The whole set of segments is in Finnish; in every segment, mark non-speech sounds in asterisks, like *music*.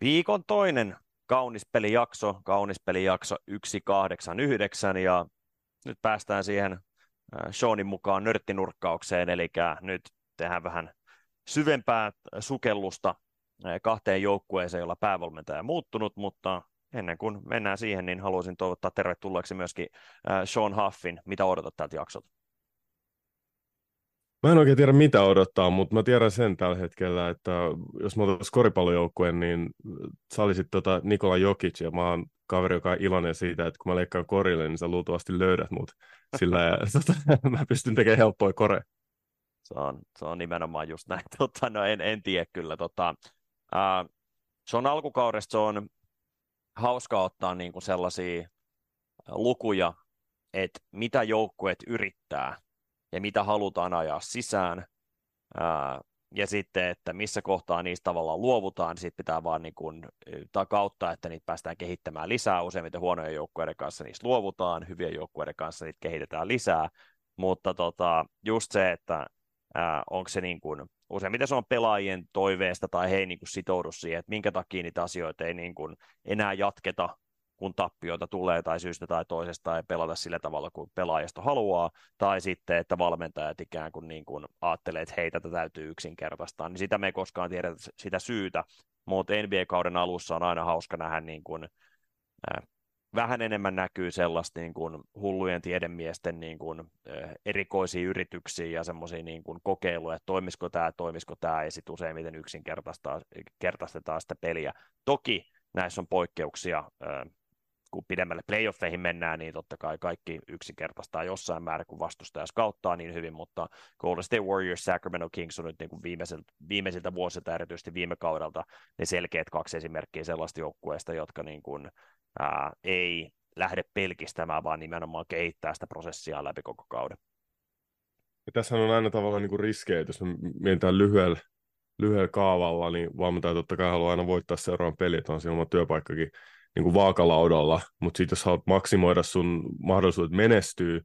Viikon toinen kaunis pelijakso, kaunis pelijakso 189 ja nyt päästään siihen äh, Seanin mukaan nörttinurkkaukseen, eli nyt tehdään vähän syvempää sukellusta äh, kahteen joukkueeseen, jolla päävalmentaja muuttunut, mutta ennen kuin mennään siihen, niin haluaisin toivottaa tervetulleeksi myöskin äh, Sean Huffin. Mitä odotat tältä jaksolta? Mä en oikein tiedä mitä odottaa, mutta mä tiedän sen tällä hetkellä, että jos mä otan koripallojoukkueen, niin sä olisit tota Nikola Jokic ja mä oon kaveri, joka on iloinen siitä, että kun mä leikkaan korille, niin sä luultavasti löydät mut sillä ja *laughs* tota, mä pystyn tekemään helppoja kore. Se on, se on nimenomaan just näin. *laughs* Tota, no en, en tiedä kyllä. Tota, ää, se on alkukaudesta, se on hauska ottaa niin kuin sellaisia lukuja, että mitä joukkueet yrittää ja mitä halutaan ajaa sisään, ää, ja sitten, että missä kohtaa niistä tavallaan luovutaan, niin sitten pitää vaan niin kuin, takauttaa, että niitä päästään kehittämään lisää. Useimmiten huonojen joukkueiden kanssa niistä luovutaan, hyvien joukkueiden kanssa niitä kehitetään lisää, mutta tota, just se, että ää, onko se niin kuin, useimmiten se on pelaajien toiveesta tai he ei niin sitoudu siihen, että minkä takia niitä asioita ei niin kuin enää jatketa kun tappioita tulee tai syystä tai toisesta ei pelata sillä tavalla kuin pelaajasta haluaa, tai sitten, että valmentajat ikään kuin, niin kuin ajattelee, että hei, tätä täytyy yksinkertaistaa, niin sitä me ei koskaan tiedä sitä syytä, mutta NBA-kauden alussa on aina hauska nähdä niin kuin, äh, vähän enemmän näkyy sellaista niin kuin hullujen tiedemiesten niin kuin, erikoisia yrityksiä ja semmoisia niin kuin kokeiluja, että toimisiko tämä, toimisiko tämä, ja sitten useimmiten yksinkertaistetaan sitä peliä. Toki näissä on poikkeuksia, kun pidemmälle playoffeihin mennään, niin totta kai kaikki yksinkertaistaa jossain määrin, kun vastustaja skauttaa niin hyvin, mutta Golden State Warriors, Sacramento Kings on nyt niin kuin viimeisiltä, viimeisiltä vuosilta, erityisesti viime kaudelta, ne selkeät kaksi esimerkkiä sellaista joukkueesta, jotka niin kuin, ää, ei lähde pelkistämään, vaan nimenomaan kehittää sitä prosessia läpi koko kauden. Ja tässä on aina tavallaan niin kuin riskejä, jos me mietitään lyhyellä, lyhyellä kaavalla, niin valmentaja totta kai haluaa aina voittaa seuraavan pelin, että on siinä oma työpaikkakin niin kuin vaakalaudalla, mutta sitten jos haluat maksimoida sun mahdollisuudet menestyä,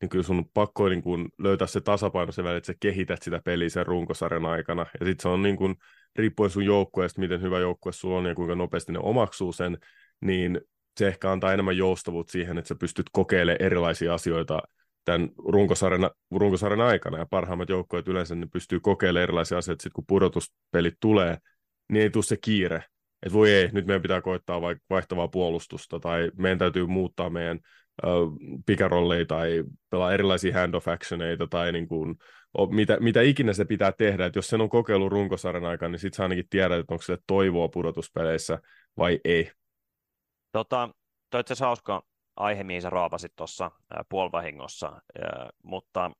niin kyllä sun pakko niin kuin löytää se tasapaino sen välillä, että sä kehität sitä peliä sen runkosarjan aikana. Ja sitten se on niin kuin, riippuen sun joukkueesta, miten hyvä joukkue sulla on ja kuinka nopeasti ne omaksuu sen, niin se ehkä antaa enemmän joustavuutta siihen, että sä pystyt kokeilemaan erilaisia asioita tämän runkosarjan, runkosarjan aikana. Ja parhaimmat joukkueet yleensä ne pystyy kokeilemaan erilaisia asioita, sitten kun pudotuspelit tulee, niin ei tule se kiire, että voi ei, nyt meidän pitää koittaa vaikka vaihtavaa puolustusta, tai meidän täytyy muuttaa meidän uh, pikarolleja, tai pelaa erilaisia hand-off actioneita, tai niin kuin, mitä, mitä ikinä se pitää tehdä, että jos sen on kokeilu runkosarjan aikana, niin sitten sä ainakin tiedät, että onko sille toivoa pudotuspeleissä vai ei. Tota, toi itse hauska aihe, mihin sä raapasit tuossa puolivahingossa, mutta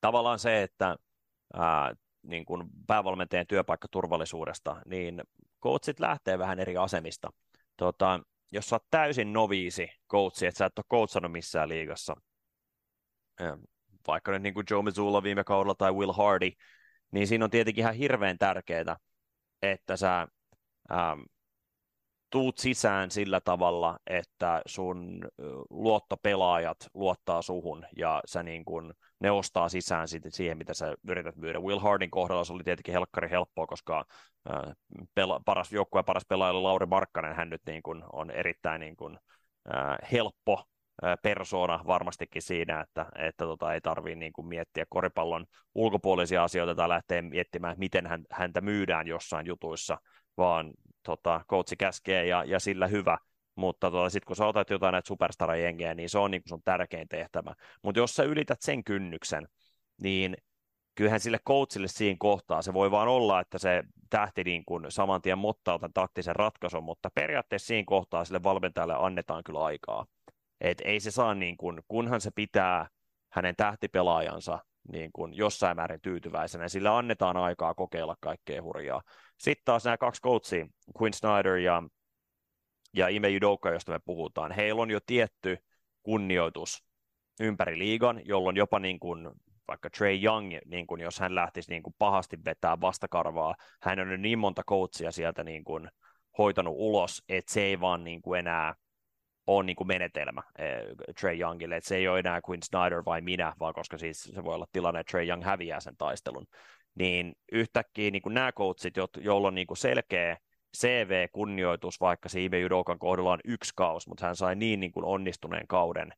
tavallaan se, että ää, niin kuin päävalmentajan työpaikkaturvallisuudesta, niin coachit lähtee vähän eri asemista. Tota, jos sä oot täysin noviisi coachi, että sä et ole coachannut missään liigassa, vaikka nyt niin kuin Joe Missoula viime kaudella tai Will Hardy, niin siinä on tietenkin ihan hirveän tärkeää, että sä ähm, tuut sisään sillä tavalla, että sun luottopelaajat luottaa suhun ja sä niin kun, ne ostaa sisään siihen, mitä sä yrität myydä. Will Hardin kohdalla se oli tietenkin helkkari helppoa, koska pela, paras joukkue paras pelaaja Lauri Markkanen, hän nyt niin kun, on erittäin niin kun, äh, helppo persona varmastikin siinä, että, että tota, ei tarvitse niin kuin miettiä koripallon ulkopuolisia asioita tai lähteä miettimään, miten hän, häntä myydään jossain jutuissa, vaan tota, coachi käskee ja, ja sillä hyvä, mutta tota, sitten kun sä otat jotain näitä superstar-jengiä, niin se on niin sun tärkein tehtävä. Mutta jos sä ylität sen kynnyksen, niin kyllähän sille coachille siinä kohtaa, se voi vaan olla, että se tähti niin kuin saman tien mottaa tämän taktisen ratkaisun, mutta periaatteessa siinä kohtaa sille valmentajalle annetaan kyllä aikaa. Et ei se saa, niin kuin, kunhan se pitää hänen tähtipelaajansa niin kuin jossain määrin tyytyväisenä, sillä annetaan aikaa kokeilla kaikkea hurjaa. Sitten taas nämä kaksi coachia, Quinn Snyder ja, ja Ime Judoka, josta me puhutaan, heillä on jo tietty kunnioitus ympäri liigan, jolloin jopa niin kuin vaikka Trey Young, niin kuin jos hän lähtisi niin kuin pahasti vetää vastakarvaa, hän on niin monta coachia sieltä niin kuin hoitanut ulos, että se ei vaan niin kuin enää on niin kuin menetelmä eh, Trey Youngille, että se ei ole enää Quinn Snyder vai minä, vaan koska siis se voi olla tilanne, että Trey Young häviää sen taistelun, niin yhtäkkiä niin kuin nämä coachit, jo- joilla on niin kuin selkeä CV-kunnioitus, vaikka se Ime Judokan kohdalla on yksi kaus, mutta hän sai niin, niin kuin onnistuneen kauden,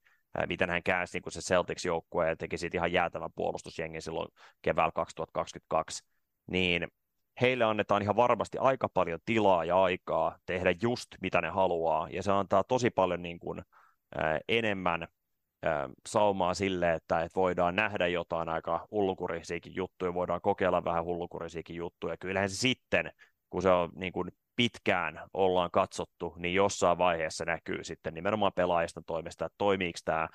miten hän käänsi niin kuin se Celtics-joukkue ja teki siitä ihan jäätävän puolustusjengin silloin keväällä 2022, niin heille annetaan ihan varmasti aika paljon tilaa ja aikaa tehdä just mitä ne haluaa, ja se antaa tosi paljon niin kuin, ää, enemmän ää, saumaa sille, että, että voidaan nähdä jotain aika hullukurisiakin juttuja, voidaan kokeilla vähän hullukurisiakin juttuja. Kyllähän se sitten, kun se on niin kuin pitkään ollaan katsottu, niin jossain vaiheessa näkyy sitten nimenomaan pelaajista toimesta, että toimiiko tämä,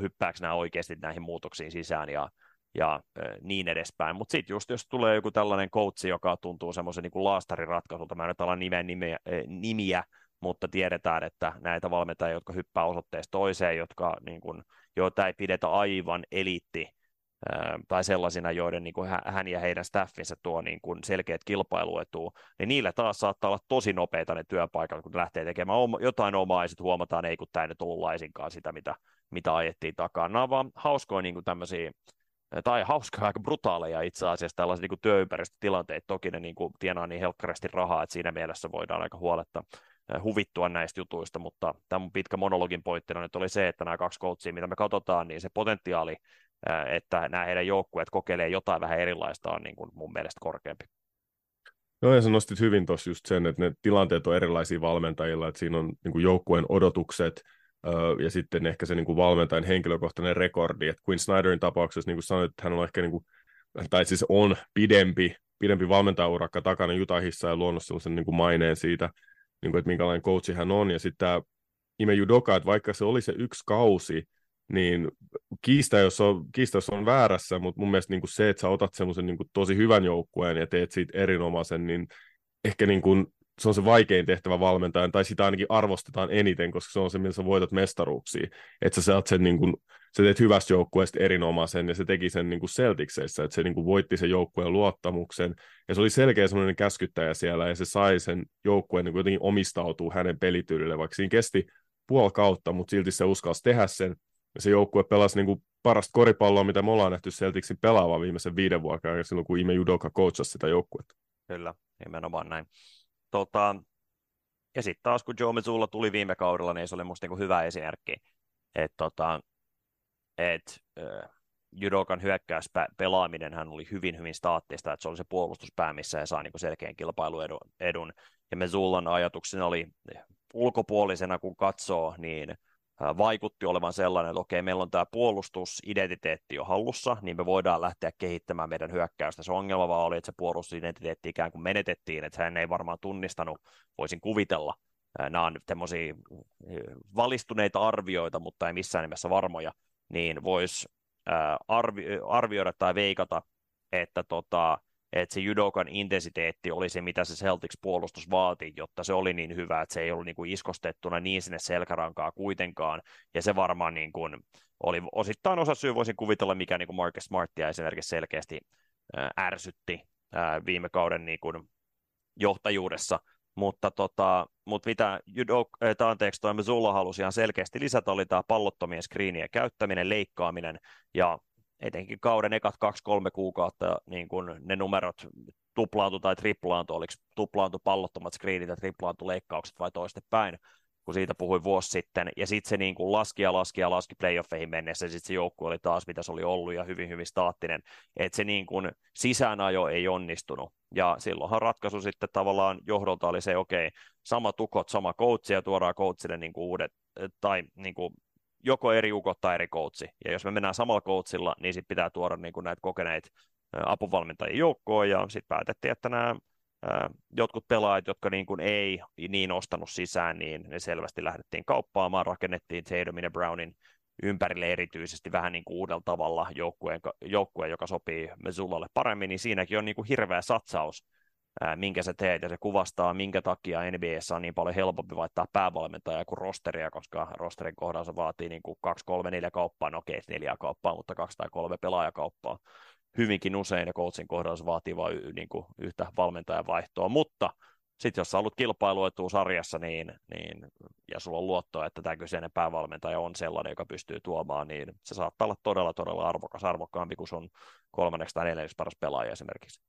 hyppääkö nämä oikeasti näihin muutoksiin sisään ja, ja niin edespäin. Mutta sitten just jos tulee joku tällainen coachi, joka tuntuu semmoisen niin laastariratkaisuilta, mä en nyt ala nimeä, nimeä, nimiä, mutta tiedetään, että näitä valmentajia, jotka hyppää osoitteesta toiseen, jotka, niin kuin, joita ei pidetä aivan eliitti tai sellaisina, joiden niin kuin hän ja heidän staffinsa tuo niin kuin selkeät kilpailuetua, niin niillä taas saattaa olla tosi nopeita ne työpaikat, kun lähtee tekemään jotain omaa, ja sitten huomataan, ei kun tämä ei nyt ollut laisinkaan sitä, mitä, mitä ajettiin takaa. Nämä on vaan hauskoja niin kuin tämmöisiä tai hauskaa, aika brutaaleja itse asiassa tällaisia niin työympäristötilanteita. Toki ne niin kuin, tienaa niin helkkarasti rahaa, että siinä mielessä voidaan aika huoletta huvittua näistä jutuista, mutta tämä pitkä monologin pointtina nyt oli se, että nämä kaksi coachia, mitä me katsotaan, niin se potentiaali, että nämä heidän joukkueet kokeilee jotain vähän erilaista, on niin kuin mun mielestä korkeampi. Joo, ja sä nostit hyvin tuossa just sen, että ne tilanteet on erilaisia valmentajilla, että siinä on niin kuin joukkueen odotukset, ja sitten ehkä se niin kuin valmentajan henkilökohtainen rekordi, että Quinn Snyderin tapauksessa, niin kuin sanoit, että hän on ehkä, niin kuin, tai siis on pidempi, pidempi valmentajaurakka takana Utahissa ja luonut sellaisen niin kuin maineen siitä, niin kuin, että minkälainen coachi hän on, ja sitten tämä Ime Judoka, että vaikka se oli se yksi kausi, niin kiistä jos on, kiistä, jos on väärässä, mutta mun mielestä niin kuin se, että sä otat semmoisen niin tosi hyvän joukkueen ja teet siitä erinomaisen, niin ehkä niin kuin, se on se vaikein tehtävä valmentajan, tai sitä ainakin arvostetaan eniten, koska se on se, millä sä voitat mestaruuksia. Että sä sen, niin kuin, sä teet hyvästä joukkueesta erinomaisen, ja se teki sen niin kuin että se niin kuin voitti sen joukkueen luottamuksen, ja se oli selkeä semmoinen käskyttäjä siellä, ja se sai sen joukkueen niin jotenkin omistautua hänen pelityylille, vaikka siinä kesti puoli kautta, mutta silti se uskalsi tehdä sen, se joukkue pelasi niin kuin parasta koripalloa, mitä me ollaan nähty Celticsin pelaava viimeisen viiden vuoden aikana, silloin kun Ime Judoka coachasi sitä joukkuetta. Kyllä, nimenomaan näin. Tota, ja sitten taas kun Joe Mazzulla tuli viime kaudella, niin se oli musta niinku hyvä esimerkki, että tota, et, äh, Judokan hyökkäyspelaaminen hän oli hyvin, hyvin staattista, että se oli se puolustuspää, missä he saa niinku selkeän kilpailuedun. Ja Mezullan ajatuksena oli ulkopuolisena, kun katsoo, niin vaikutti olevan sellainen, että okei, meillä on tämä puolustusidentiteetti jo hallussa, niin me voidaan lähteä kehittämään meidän hyökkäystä. Se ongelma vaan oli, että se puolustusidentiteetti ikään kuin menetettiin, että hän ei varmaan tunnistanut, voisin kuvitella. Nämä on tämmöisiä valistuneita arvioita, mutta ei missään nimessä varmoja, niin voisi arvi- arvioida tai veikata, että tota, että se judokan intensiteetti oli se, mitä se Celtics puolustus vaati, jotta se oli niin hyvä, että se ei ollut niin kuin iskostettuna niin sinne selkärankaa kuitenkaan, ja se varmaan niin kuin oli osittain osa syy, voisin kuvitella, mikä niin kuin Marcus Smartia esimerkiksi selkeästi ärsytti viime kauden niin kuin johtajuudessa, mutta, tota, mutta mitä Judok, äh, anteeksi, toi Missoula halusi ihan selkeästi lisätä, oli tämä pallottomien screenien käyttäminen, leikkaaminen, ja etenkin kauden ekat kaksi-kolme kuukautta niin kun ne numerot tuplaantu tai triplaantu, oliko tuplaantu pallottomat screenit ja triplaantu leikkaukset vai toistepäin, kun siitä puhuin vuosi sitten, ja sitten se niin kuin laski ja laski ja laski playoffeihin mennessä, sitten se joukkue oli taas, mitä se oli ollut, ja hyvin, hyvin staattinen, että se niin kuin sisäänajo ei onnistunut, ja silloinhan ratkaisu sitten tavallaan johdolta oli se, okei, okay, sama tukot, sama coach, ja tuodaan coachille niin uudet, tai niin kuin joko eri ukot tai eri coachi. Ja jos me mennään samalla coachilla, niin sitten pitää tuoda niin kuin näitä kokeneita apuvalmentajia joukkoon, ja sitten päätettiin, että nämä jotkut pelaajat, jotka niin kuin ei niin ostanut sisään, niin ne selvästi lähdettiin kauppaamaan, rakennettiin Tadumin ja Brownin ympärille erityisesti vähän niin kuin uudella tavalla joukkueen, joukkueen joka sopii Mezullalle paremmin, niin siinäkin on niin kuin hirveä satsaus minkä sä teet, ja se kuvastaa, minkä takia NBAssä on niin paljon helpompi vaihtaa päävalmentajaa kuin rosteria, koska rosterin kohdalla se vaatii niin kuin kaksi, kolme, neljä kauppaa, no okei, neljä kauppaa, mutta kaksi tai kolme pelaajakauppaa. Hyvinkin usein, ja coachin kohdalla se vaatii vain niin kuin yhtä valmentajan vaihtoa, mutta sitten jos sä ollut kilpailuetua sarjassa, niin, niin, ja sulla on luottoa, että tämä kyseinen päävalmentaja on sellainen, joka pystyy tuomaan, niin se saattaa olla todella, todella arvokas, arvokkaampi kuin sun kolmanneksi tai neljänneksi paras pelaaja esimerkiksi.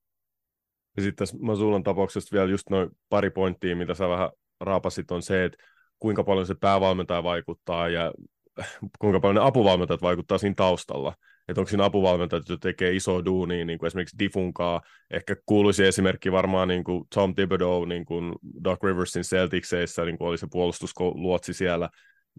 Ja sitten tässä Masulan tapauksessa vielä just noin pari pointtia, mitä sä vähän raapasit, on se, että kuinka paljon se päävalmentaja vaikuttaa ja *laughs* kuinka paljon ne apuvalmentajat vaikuttaa siinä taustalla. Että onko siinä apuvalmentajat, jotka tekee iso duunia, niin kuin esimerkiksi Difunkaa. Ehkä kuuluisi esimerkki varmaan niin kuin Tom Thibodeau, niin kuin Doc Riversin Celticseissä, niin kuin oli se puolustusluotsi siellä.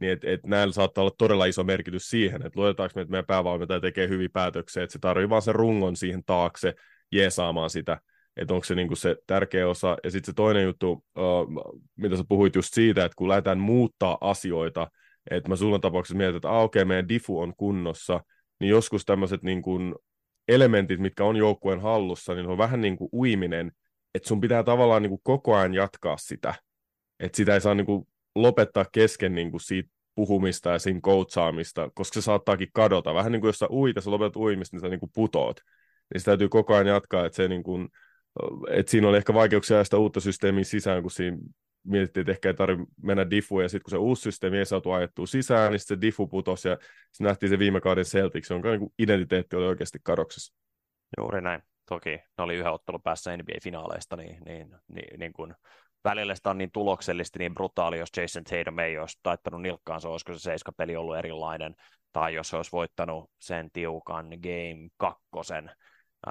Niin että et näillä saattaa olla todella iso merkitys siihen, että luotetaanko me, että meidän päävalmentaja tekee hyviä päätöksiä, että se tarvii vaan sen rungon siihen taakse jeesaamaan sitä, että onko se niinku se tärkeä osa. Ja sitten se toinen juttu, uh, mitä sä puhuit just siitä, että kun lähdetään muuttaa asioita, että mä sulla tapauksessa mietin, että ah, okei, okay, meidän diffu on kunnossa, niin joskus tämmöiset niin elementit, mitkä on joukkueen hallussa, niin on vähän niin kuin uiminen, että sun pitää tavallaan niin kuin koko ajan jatkaa sitä. Että sitä ei saa niin kuin lopettaa kesken niin kuin siitä puhumista ja siinä coachaamista, koska se saattaakin kadota. Vähän niin kuin jos sä uit ja sä lopetat uimista, niin sä niin kuin putoot. Niin sitä täytyy koko ajan jatkaa, että se niin kuin, että siinä oli ehkä vaikeuksia sitä uutta systeemiä sisään, kun siinä mietittiin, että ehkä ei tarvitse mennä diffuun, ja sitten kun se uusi systeemi ei saatu ajettua sisään, niin se diffu putosi, ja sitten nähtiin se viime kauden Celtics, jonka niin identiteetti oli oikeasti kadoksessa. Juuri näin. Toki ne oli yhä ottelu päässä NBA-finaaleista, niin, niin, niin, niin kun välillä sitä on niin tuloksellisesti niin brutaali, jos Jason Tatum ei olisi taittanut nilkkaansa, olisiko se seiskapeli ollut erilainen, tai jos se olisi voittanut sen tiukan game kakkosen,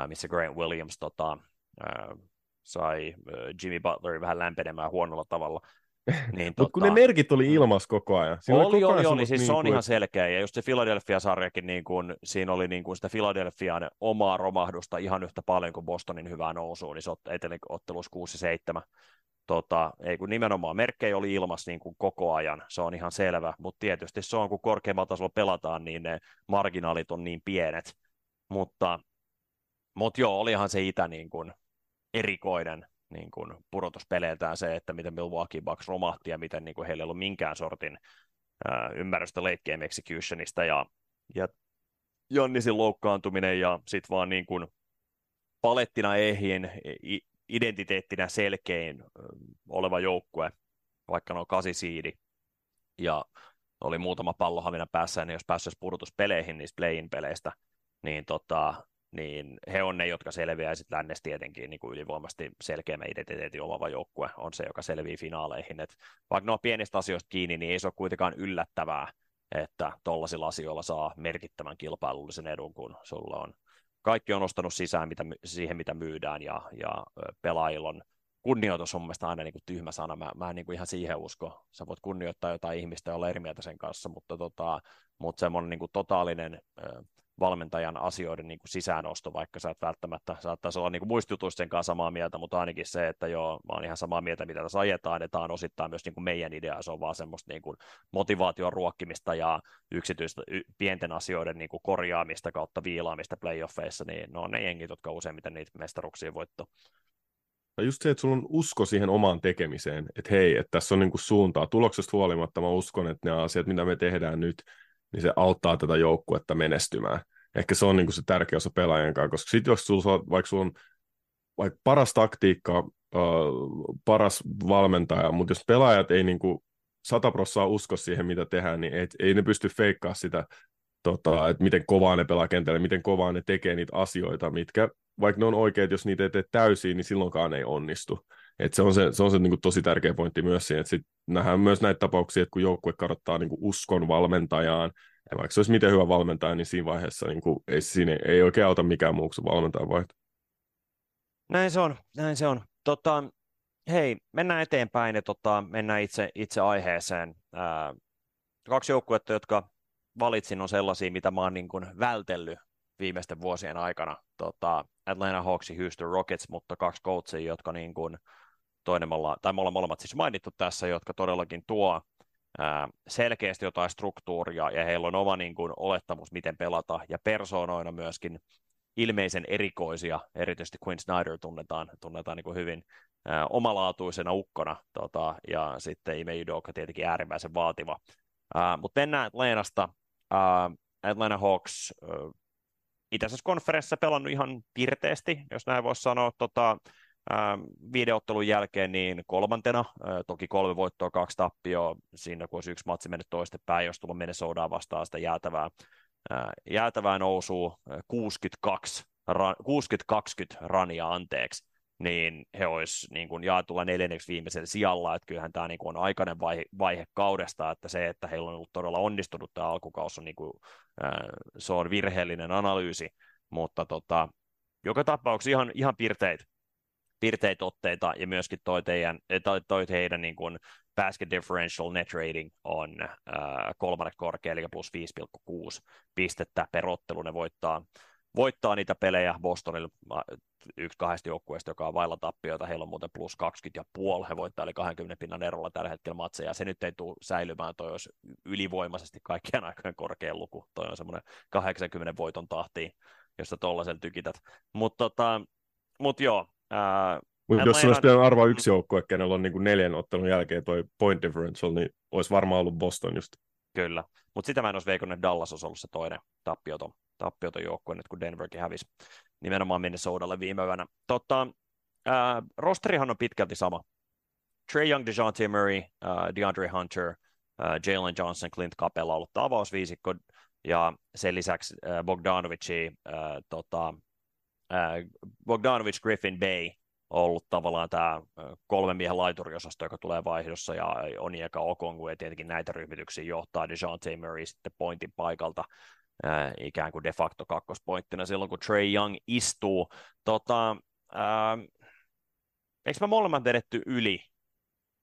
missä Grant Williams tota, sai Jimmy Butlerin vähän lämpenemään huonolla tavalla. *laughs* Niin, Mutta tota... kun ne tota- merkit oli mm. ilmas koko ajan. Siinä oli, oli, oli, oli. Siis niin se on kuin... ihan selkeä. Ja just se Philadelphia-sarjakin, niin kuin, siinä oli niin kuin sitä Philadelphiaan omaa romahdusta ihan yhtä paljon kuin Bostonin hyvää nousua, niin se eteli ottelussa 6-7. Tota, ei kun nimenomaan merkkejä oli ilmassa niin kuin koko ajan, se on ihan selvä, mutta tietysti se on, kun korkeammalla tasolla pelataan, niin ne marginaalit on niin pienet, mutta, mutta joo, olihan se itä niin kuin, erikoinen niin kuin pudotuspeleiltään se, että miten Milwaukee Bucks romahti ja miten niin kuin heillä ei ollut minkään sortin ää, ymmärrystä late game executionista ja, ja Jonnisin loukkaantuminen ja sitten vaan niin kuin palettina ehjin, identiteettinä selkein oleva joukkue, vaikka no kasi siidi ja oli muutama pallohavina päässä, niin jos päässyt pudotuspeleihin niistä play-in peleistä, niin tota, niin he on ne, jotka selviää sitten lännestä tietenkin niin kuin ylivoimasti selkeämmä identiteetin omava joukkue on se, joka selviää finaaleihin. Et vaikka ne on pienistä asioista kiinni, niin ei se ole kuitenkaan yllättävää, että tuollaisilla asioilla saa merkittävän kilpailullisen edun, kun sulla on kaikki on ostanut sisään mitä, siihen, mitä myydään, ja, ja pelaajilla on kunnioitus on mielestäni aina niin kuin tyhmä sana, mä, mä en niin kuin ihan siihen usko. Sä voit kunnioittaa jotain ihmistä ja olla eri mieltä sen kanssa, mutta, tota, mutta semmoinen niin kuin totaalinen valmentajan asioiden niin kuin sisäänosto, vaikka sä et välttämättä saattaisi olla niin muistutus sen kanssa samaa mieltä, mutta ainakin se, että joo, mä oon ihan samaa mieltä, mitä tässä ajetaan, että tämä on osittain myös niin kuin meidän idea, se on vaan semmoista niin kuin motivaation ruokkimista ja yksityistä y- pienten asioiden niin kuin korjaamista kautta viilaamista playoffeissa, niin ne on ne jengit, jotka useimmiten niitä mestaruksia voitto. Ja just se, että sulla on usko siihen omaan tekemiseen, että hei, että tässä on niin kuin suuntaa. Tuloksesta huolimatta mä uskon, että ne asiat, mitä me tehdään nyt, niin se auttaa tätä joukkuetta menestymään. Ehkä se on niin kuin se tärkeä osa pelaajan kanssa, koska sitten jos sulla, vaikka sulla on vaikka paras taktiikka, äh, paras valmentaja, mutta jos pelaajat ei niin kuin sata prossaa usko siihen, mitä tehdään, niin et, ei ne pysty feikkaa sitä, tota, että miten kovaa ne pelaa kentällä, miten kovaa ne tekee niitä asioita, mitkä, vaikka ne on oikeat, jos niitä ei tee täysin, niin silloinkaan ei onnistu. Et se on se, se, on se niin kuin tosi tärkeä pointti myös siinä, että sit nähdään myös näitä tapauksia, että kun joukkue kadottaa niin kuin uskon valmentajaan, ja vaikka se olisi miten hyvä valmentaja, niin siinä vaiheessa niin kuin, ei, siinä ei oikein auta mikään muu kuin valmentajan vaihto. Näin se on, näin se on. Tota, hei, mennään eteenpäin ja tota, mennään itse, itse aiheeseen. Ää, kaksi joukkuetta, jotka valitsin, on sellaisia, mitä mä oon niin kuin vältellyt viimeisten vuosien aikana. Tota, Atlanta Hawks ja Houston Rockets, mutta kaksi coachia, jotka niin kuin, toinen me ollaan, tai me ollaan molemmat siis mainittu tässä, jotka todellakin tuo ää, selkeästi jotain struktuuria, ja heillä on oma niin kuin, olettamus, miten pelata, ja persoonoina myöskin ilmeisen erikoisia, erityisesti Quinn Snyder tunnetaan, tunnetaan niin kuin hyvin ää, omalaatuisena ukkona, tota, ja sitten Ime Udoka tietenkin äärimmäisen vaativa. Mutta mennään Atlantasta. Ää, Atlanta Hawks itäisessä konferenssissa pelannut ihan pirteästi, jos näin voisi sanoa. Tota, viiden ottelun jälkeen niin kolmantena, toki kolme voittoa, kaksi tappioa, siinä kun olisi yksi matsi mennyt toistepäin, jos tullut Minnesotaa vastaan sitä jäätävää, jäätävää nousua, 62, 60-20 rania anteeksi, niin he olisi niin kuin jaetulla neljänneksi viimeisellä sijalla, että kyllähän tämä niin kuin on aikainen vaihe, vaihe kaudesta, että se, että heillä on ollut todella onnistunut tämä alkukaus, on, niin kuin, se on virheellinen analyysi, mutta tota, joka tapauksessa ihan, ihan pirteitä, pirteitä otteita ja myöskin toi, teidän, toi, toi heidän niin kuin basket differential net rating on äh, kolmannet korkea, eli plus 5,6 pistettä per ottelu. Ne voittaa, voittaa niitä pelejä Bostonilla yksi kahdesta joukkueesta, joka on vailla tappioita. Heillä on muuten plus 20 ja puoli. He voittaa eli 20 pinnan erolla tällä hetkellä matseja. Se nyt ei tule säilymään. Toi olisi ylivoimaisesti kaikkien aikojen korkein luku. Toi on semmoinen 80 voiton tahti, josta tuollaisen tykität. Mutta tota, mut joo, ää, mutta jos olisi pitänyt arvaa yksi joukkue, kenellä on niin kuin neljän ottelun jälkeen toi point differential, niin olisi varmaan ollut Boston just. Kyllä, mutta sitä mä en olisi veikannut, että Dallas olisi ollut se toinen tappioton, tappioton joukkue nyt, kun Denverkin hävisi nimenomaan Minnesotalle viime yönä. Totta, äh, rosterihan on pitkälti sama. Trey Young, DeJounte Murray, äh, DeAndre Hunter, äh, Jalen Johnson, Clint Capella ollut avausviisikko, ja sen lisäksi äh, Bogdanovic, äh, tota, Bogdanovic, Griffin Bay, ollut tavallaan tämä kolmen miehen laituriosasto, joka tulee vaihdossa, ja Onieka Okongu, ja tietenkin näitä ryhmityksiä johtaa DeJounte Murray sitten pointin paikalta äh, ikään kuin de facto kakkospointtina silloin, kun Trey Young istuu. Tota, äh, eikö me molemmat vedetty yli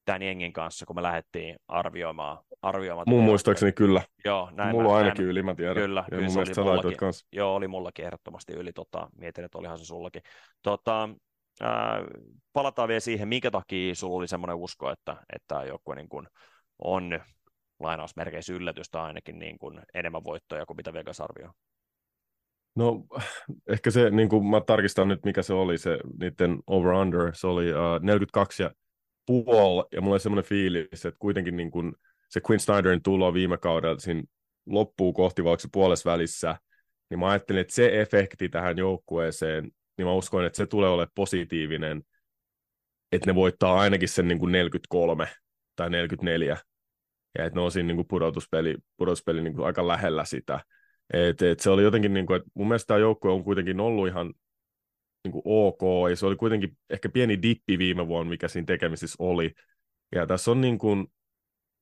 tämän jengin kanssa, kun me lähdettiin arvioimaan. arvioimaan Mun muistaakseni kyllä. Joo, näin Mulla mä, on ainakin näin, yli, mä tiedän. Kyllä, ja kyllä mun se oli mullakin, kanssa. Joo, oli mullakin ehdottomasti yli. Tota, mietin, että olihan se sullakin. Tota, ää, palataan vielä siihen, minkä takia sulla oli semmoinen usko, että, että joku niin kuin on lainausmerkeissä yllätystä ainakin niin kuin enemmän voittoja kuin mitä Vegas arvioi? No ehkä se, niin kuin mä tarkistan nyt mikä se oli, se niiden over-under, se oli uh, 42 ja puol, ja mulla oli semmoinen fiilis, että kuitenkin niin kuin se Quinn Snyderin tulo viime kaudella siinä loppuu kohti, vaikka se puolessa välissä, niin mä ajattelin, että se efekti tähän joukkueeseen niin mä uskon, että se tulee olemaan positiivinen, että ne voittaa ainakin sen niin kuin 43 tai 44, ja että ne on siinä niin kuin pudotuspeli, pudotuspeli niin kuin aika lähellä sitä. Et, et se oli jotenkin, niin kuin, että mun mielestä tämä joukkue on kuitenkin ollut ihan niin kuin ok, ja se oli kuitenkin ehkä pieni dippi viime vuonna, mikä siinä tekemisissä oli. Ja tässä on niin kuin,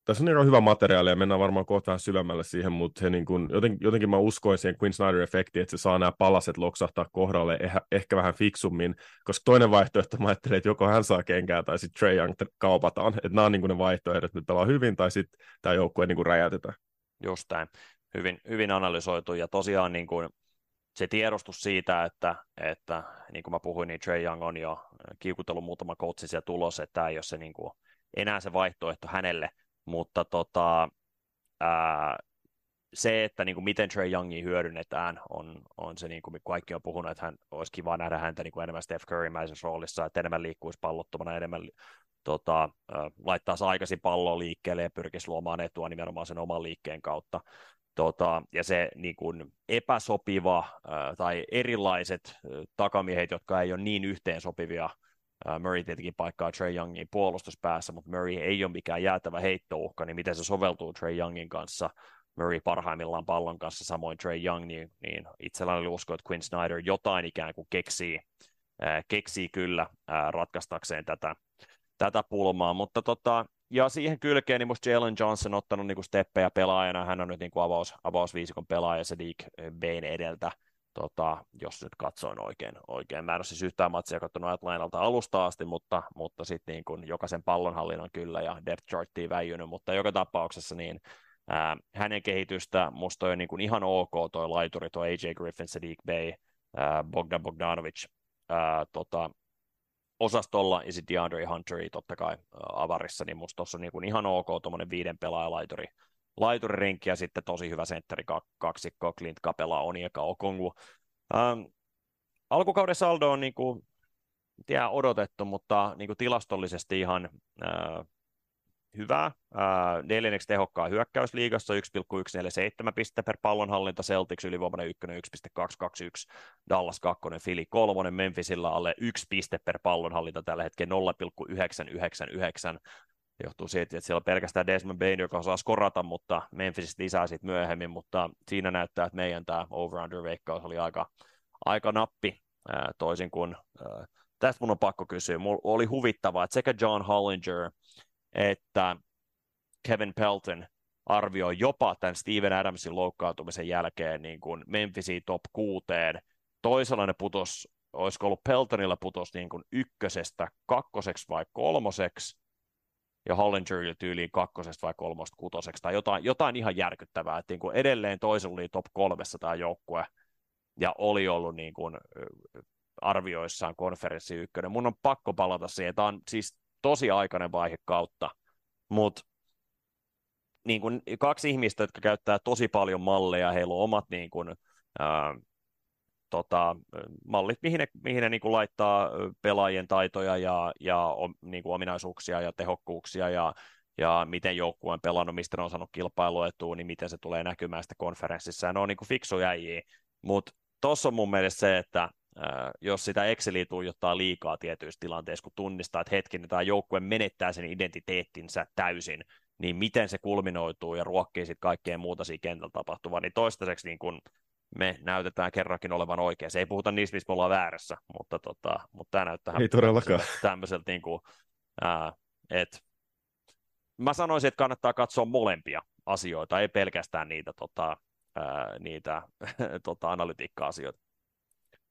tässä on ihan hyvä materiaali ja mennään varmaan kohta vähän syvemmälle siihen, mutta he niin kuin, joten, jotenkin mä uskoin siihen Quinn Snyder-efektiin, että se saa nämä palaset loksahtaa kohdalle ehkä, ehkä vähän fiksummin, koska toinen vaihtoehto mä ajattelin, että joko hän saa kenkää tai sitten Trey Young kaupataan, että nämä on niin kuin ne vaihtoehdot, että pelaa hyvin tai sitten tämä joukkue niin räjäytetään. Just näin. Hyvin, hyvin analysoitu ja tosiaan niin kuin se tiedostus siitä, että, että niin kuin mä puhuin, niin Trey Young on jo kiikutellut muutama coachis ja tulos, että tämä ei ole se niin kuin, enää se vaihtoehto hänelle, mutta tota, ää, se, että niin kuin miten Trey Youngia hyödynnetään, on, on se, niin kuin kaikki on puhunut, että hän olisi kiva nähdä häntä niin kuin enemmän Steph Currymäisessä roolissa, että enemmän liikkuisi pallottomana, enemmän tota, laittaisi aikaisin palloa liikkeelle ja pyrkisi luomaan etua nimenomaan sen oman liikkeen kautta. Tota, ja se niin kuin epäsopiva äh, tai erilaiset äh, takamiehet, jotka ei ole niin yhteensopivia Murray tietenkin paikkaa Trey Youngin puolustuspäässä, mutta Murray ei ole mikään jäätävä heittouhka, niin miten se soveltuu Trey Youngin kanssa, Murray parhaimmillaan pallon kanssa, samoin Trey Young, niin, niin itselläni oli usko, että Quinn Snyder jotain ikään kuin keksii, ää, keksii kyllä ää, ratkaistakseen tätä, tätä pulmaa, mutta tota, ja siihen kylkeen niin musta Jalen Johnson on ottanut niin kuin steppejä pelaajana, hän on nyt niin kuin avaus, avausviisikon pelaaja Sadiq Bain edeltä, tota, jos nyt katsoin oikein. oikein. Mä en ole siis yhtään matsia katsonut Atlantalta alusta asti, mutta, mutta sitten niin kuin jokaisen pallonhallinnan kyllä ja depth charttiin väijynyt, mutta joka tapauksessa niin ää, hänen kehitystä musta on niin kuin ihan ok toi laituri, toi AJ Griffin, Sadiq Bay, ää, Bogdan Bogdanovic ää, tota, osastolla ja sitten DeAndre Hunteri totta kai avarissa, niin musta tuossa on niin ihan ok tuommoinen viiden pelaajalaituri laituririnki ja sitten tosi hyvä sentteri kaksikko, Clint Capela, Onieka Okongu. Ähm, alkukauden saldo on niin kuin, tiedä, odotettu, mutta niin kuin tilastollisesti ihan äh, hyvää. Äh, neljänneksi tehokkaan hyökkäysliigassa 1,147 pistettä per pallonhallinta, Celtics ylivoimainen 1, 1,221, Dallas 2, Philly 3, Memphisillä alle 1 piste per pallonhallinta tällä hetkellä 0,999, johtuu siitä, että siellä on pelkästään Desmond Bain, joka osaa skorata, mutta Memphis lisää sitten myöhemmin, mutta siinä näyttää, että meidän tämä over-under veikkaus oli aika, aika nappi, toisin kuin tästä mun on pakko kysyä. Mulla oli huvittavaa, että sekä John Hollinger että Kevin Pelton arvioi jopa tämän Steven Adamsin loukkaantumisen jälkeen niin kuin Memphisiin top kuuteen. Toisella ne putos, olisiko ollut Peltonilla putos niin kuin ykkösestä kakkoseksi vai kolmoseksi, ja Hollinger tyyliin kakkosesta vai kolmosta kutoseksi, tai jotain, jotain ihan järkyttävää, että niin kuin edelleen toisella oli top kolmessa tämä joukkue, ja oli ollut niin kuin arvioissaan konferenssi ykkönen. Mun on pakko palata siihen. Tämä on siis tosi aikainen vaihe kautta, mutta niin kuin kaksi ihmistä, jotka käyttää tosi paljon malleja, heillä on omat niin kuin, ää, tota, mallit, mihin ne, mihin ne niin kuin laittaa pelaajien taitoja ja, ja niin kuin ominaisuuksia ja tehokkuuksia ja, ja miten joukkue on pelannut, mistä ne on saanut kilpailuetua, niin miten se tulee näkymään sitä konferenssissa. Ja ne on niin kuin fiksuja äijiä, mutta tuossa on mun mielestä se, että jos sitä Exceliä tuijottaa liikaa tietyissä tilanteissa, kun tunnistaa, että hetki, niin tämä joukkue menettää sen identiteettinsä täysin, niin miten se kulminoituu ja ruokkii sitten kaikkea muuta siinä kentällä tapahtuvaa, niin toistaiseksi niin kun me näytetään kerrankin olevan oikein. Se ei puhuta niistä, missä me ollaan väärässä, mutta, tota, mutta tämä näyttää ei todellakaan. tämmöiseltä, niin kuin, ää, että mä sanoisin, että kannattaa katsoa molempia asioita, ei pelkästään niitä, tota, ää, niitä *laughs* tota, analytiikka-asioita.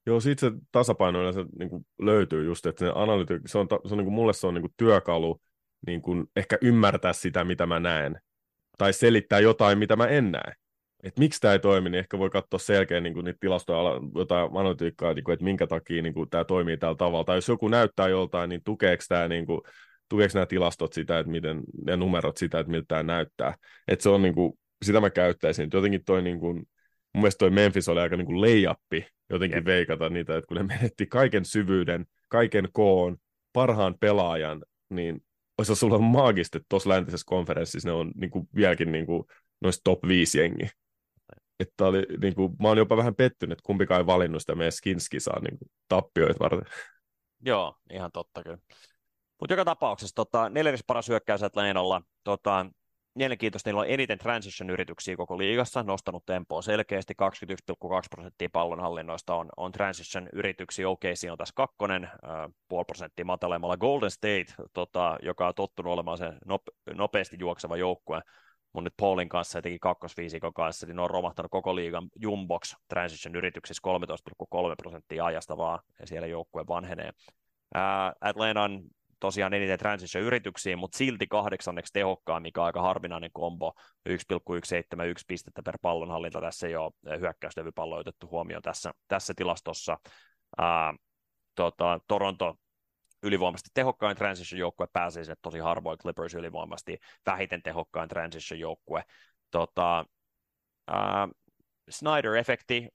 Joo, siitä se tasapaino yleensä niin kuin löytyy just, että se analytiikka, se on, se on niin kuin, mulle se on niin kuin työkalu niin kuin ehkä ymmärtää sitä, mitä mä näen, tai selittää jotain, mitä mä en näe. Että miksi tämä ei toimi, niin ehkä voi katsoa selkeä niin kuin niitä tilastoja, jotain analytiikkaa, niin kuin, että minkä takia niin kuin, tämä toimii tällä tavalla. Tai jos joku näyttää joltain, niin tukeeko, tämä, niin kuin, tukeeko nämä tilastot sitä, että miten, ja numerot sitä, että miltä tämä näyttää. Että se on niin kuin, sitä mä käyttäisin. Jotenkin toi niin kuin, mun mielestä toi Memphis oli aika niin kuin leijappi jotenkin Jep. veikata niitä, että kun ne *laughs* menetti kaiken syvyyden, kaiken koon, parhaan pelaajan, niin olisi sulla maagista, että tuossa läntisessä konferenssissa ne on niin kuin, vieläkin niin kuin, noista top 5 jengi. Että oli, niin kuin, mä oon jopa vähän pettynyt, että kumpikaan ei valinnut sitä meidän Skinski saa niin kuin, tappioita varten. Joo, ihan totta kyllä. Mutta joka tapauksessa tota, neljäs paras hyökkäys Atlantalla. Tota, mielenkiintoista, niillä on eniten transition-yrityksiä koko liigassa, nostanut tempoa selkeästi, 21,2 prosenttia pallonhallinnoista on, on transition-yrityksiä, OKC on tässä kakkonen, äh, puoli prosenttia matalemmalla Golden State, tota, joka on tottunut olemaan se nope- nopeasti juokseva joukkue, mun nyt Paulin kanssa ja teki kakkosviisikon kanssa, niin ne on romahtanut koko liigan Jumbox transition-yrityksissä 13,3 prosenttia ajasta vaan, ja siellä joukkue vanhenee. Ää, Atlantan tosiaan eniten transition-yrityksiin, mutta silti kahdeksanneksi tehokkaan, mikä on aika harvinainen kombo, 1,171 pistettä per pallonhallinta, tässä ei ole hyökkäyslevypallo otettu huomioon tässä, tässä tilastossa. Ää, tota, Toronto ylivoimaisesti tehokkain transition-joukkue pääsee sinne tosi harvoin, Clippers ylivoimaisesti vähiten tehokkain transition-joukkue. Tota, ää, Snyder-efekti,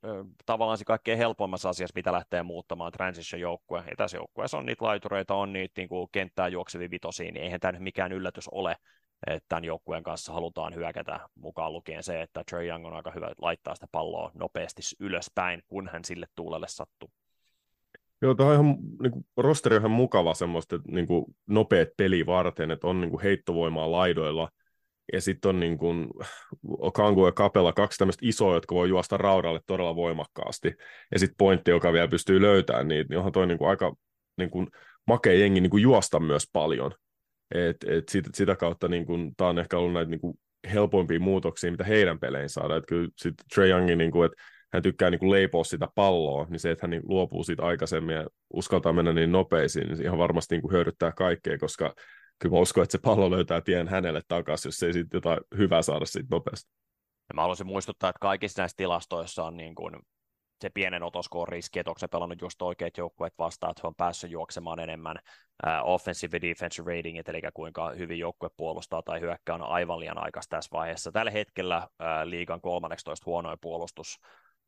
tavallaan se kaikkein helpoimmassa asiassa, mitä lähtee muuttamaan transition-joukkue. Ja tässä joukkueessa on niitä laitureita, on niitä niin kuin kenttää juoksevia vitosia, niin eihän tämä nyt mikään yllätys ole, että tämän joukkueen kanssa halutaan hyökätä mukaan lukien se, että Trey Young on aika hyvä laittaa sitä palloa nopeasti ylöspäin, kun hän sille tuulelle sattuu. Joo, tuo on ihan, niin kuin, rosteri on ihan mukava semmoista niin kuin, nopeat peli varten, että on niin kuin, heittovoimaa laidoilla – ja sitten on niin kuin Kangu ja Kapella, kaksi tämmöistä isoa, jotka voi juosta raudalle todella voimakkaasti. Ja sitten pointti, joka vielä pystyy löytämään niitä, niin onhan toi niin kuin aika niin kuin makea jengi niin kuin juosta myös paljon. Et, et sit, sitä kautta niin tämä on ehkä ollut näitä niin kuin helpoimpia muutoksia, mitä heidän peleihin saadaan. Et kyllä sitten Trey Youngin, niin kuin, että hän tykkää niin kuin leipoa sitä palloa, niin se, että hän niin luopuu siitä aikaisemmin ja uskaltaa mennä niin nopeisiin, niin ihan varmasti niin kuin hyödyttää kaikkea, koska kyllä mä uskon, että se pallo löytää tien hänelle takaisin, jos ei sitten jotain hyvää saada siitä nopeasti. Ja mä haluaisin muistuttaa, että kaikissa näissä tilastoissa on niin kuin se pienen otoskoon riski, että onko se pelannut just oikeat joukkueet vastaan, että he on päässyt juoksemaan enemmän. Offensive ja defensive ratingit, eli kuinka hyvin joukkue puolustaa tai hyökkää on aivan liian aikaista tässä vaiheessa. Tällä hetkellä uh, liigan 13 huonoin puolustus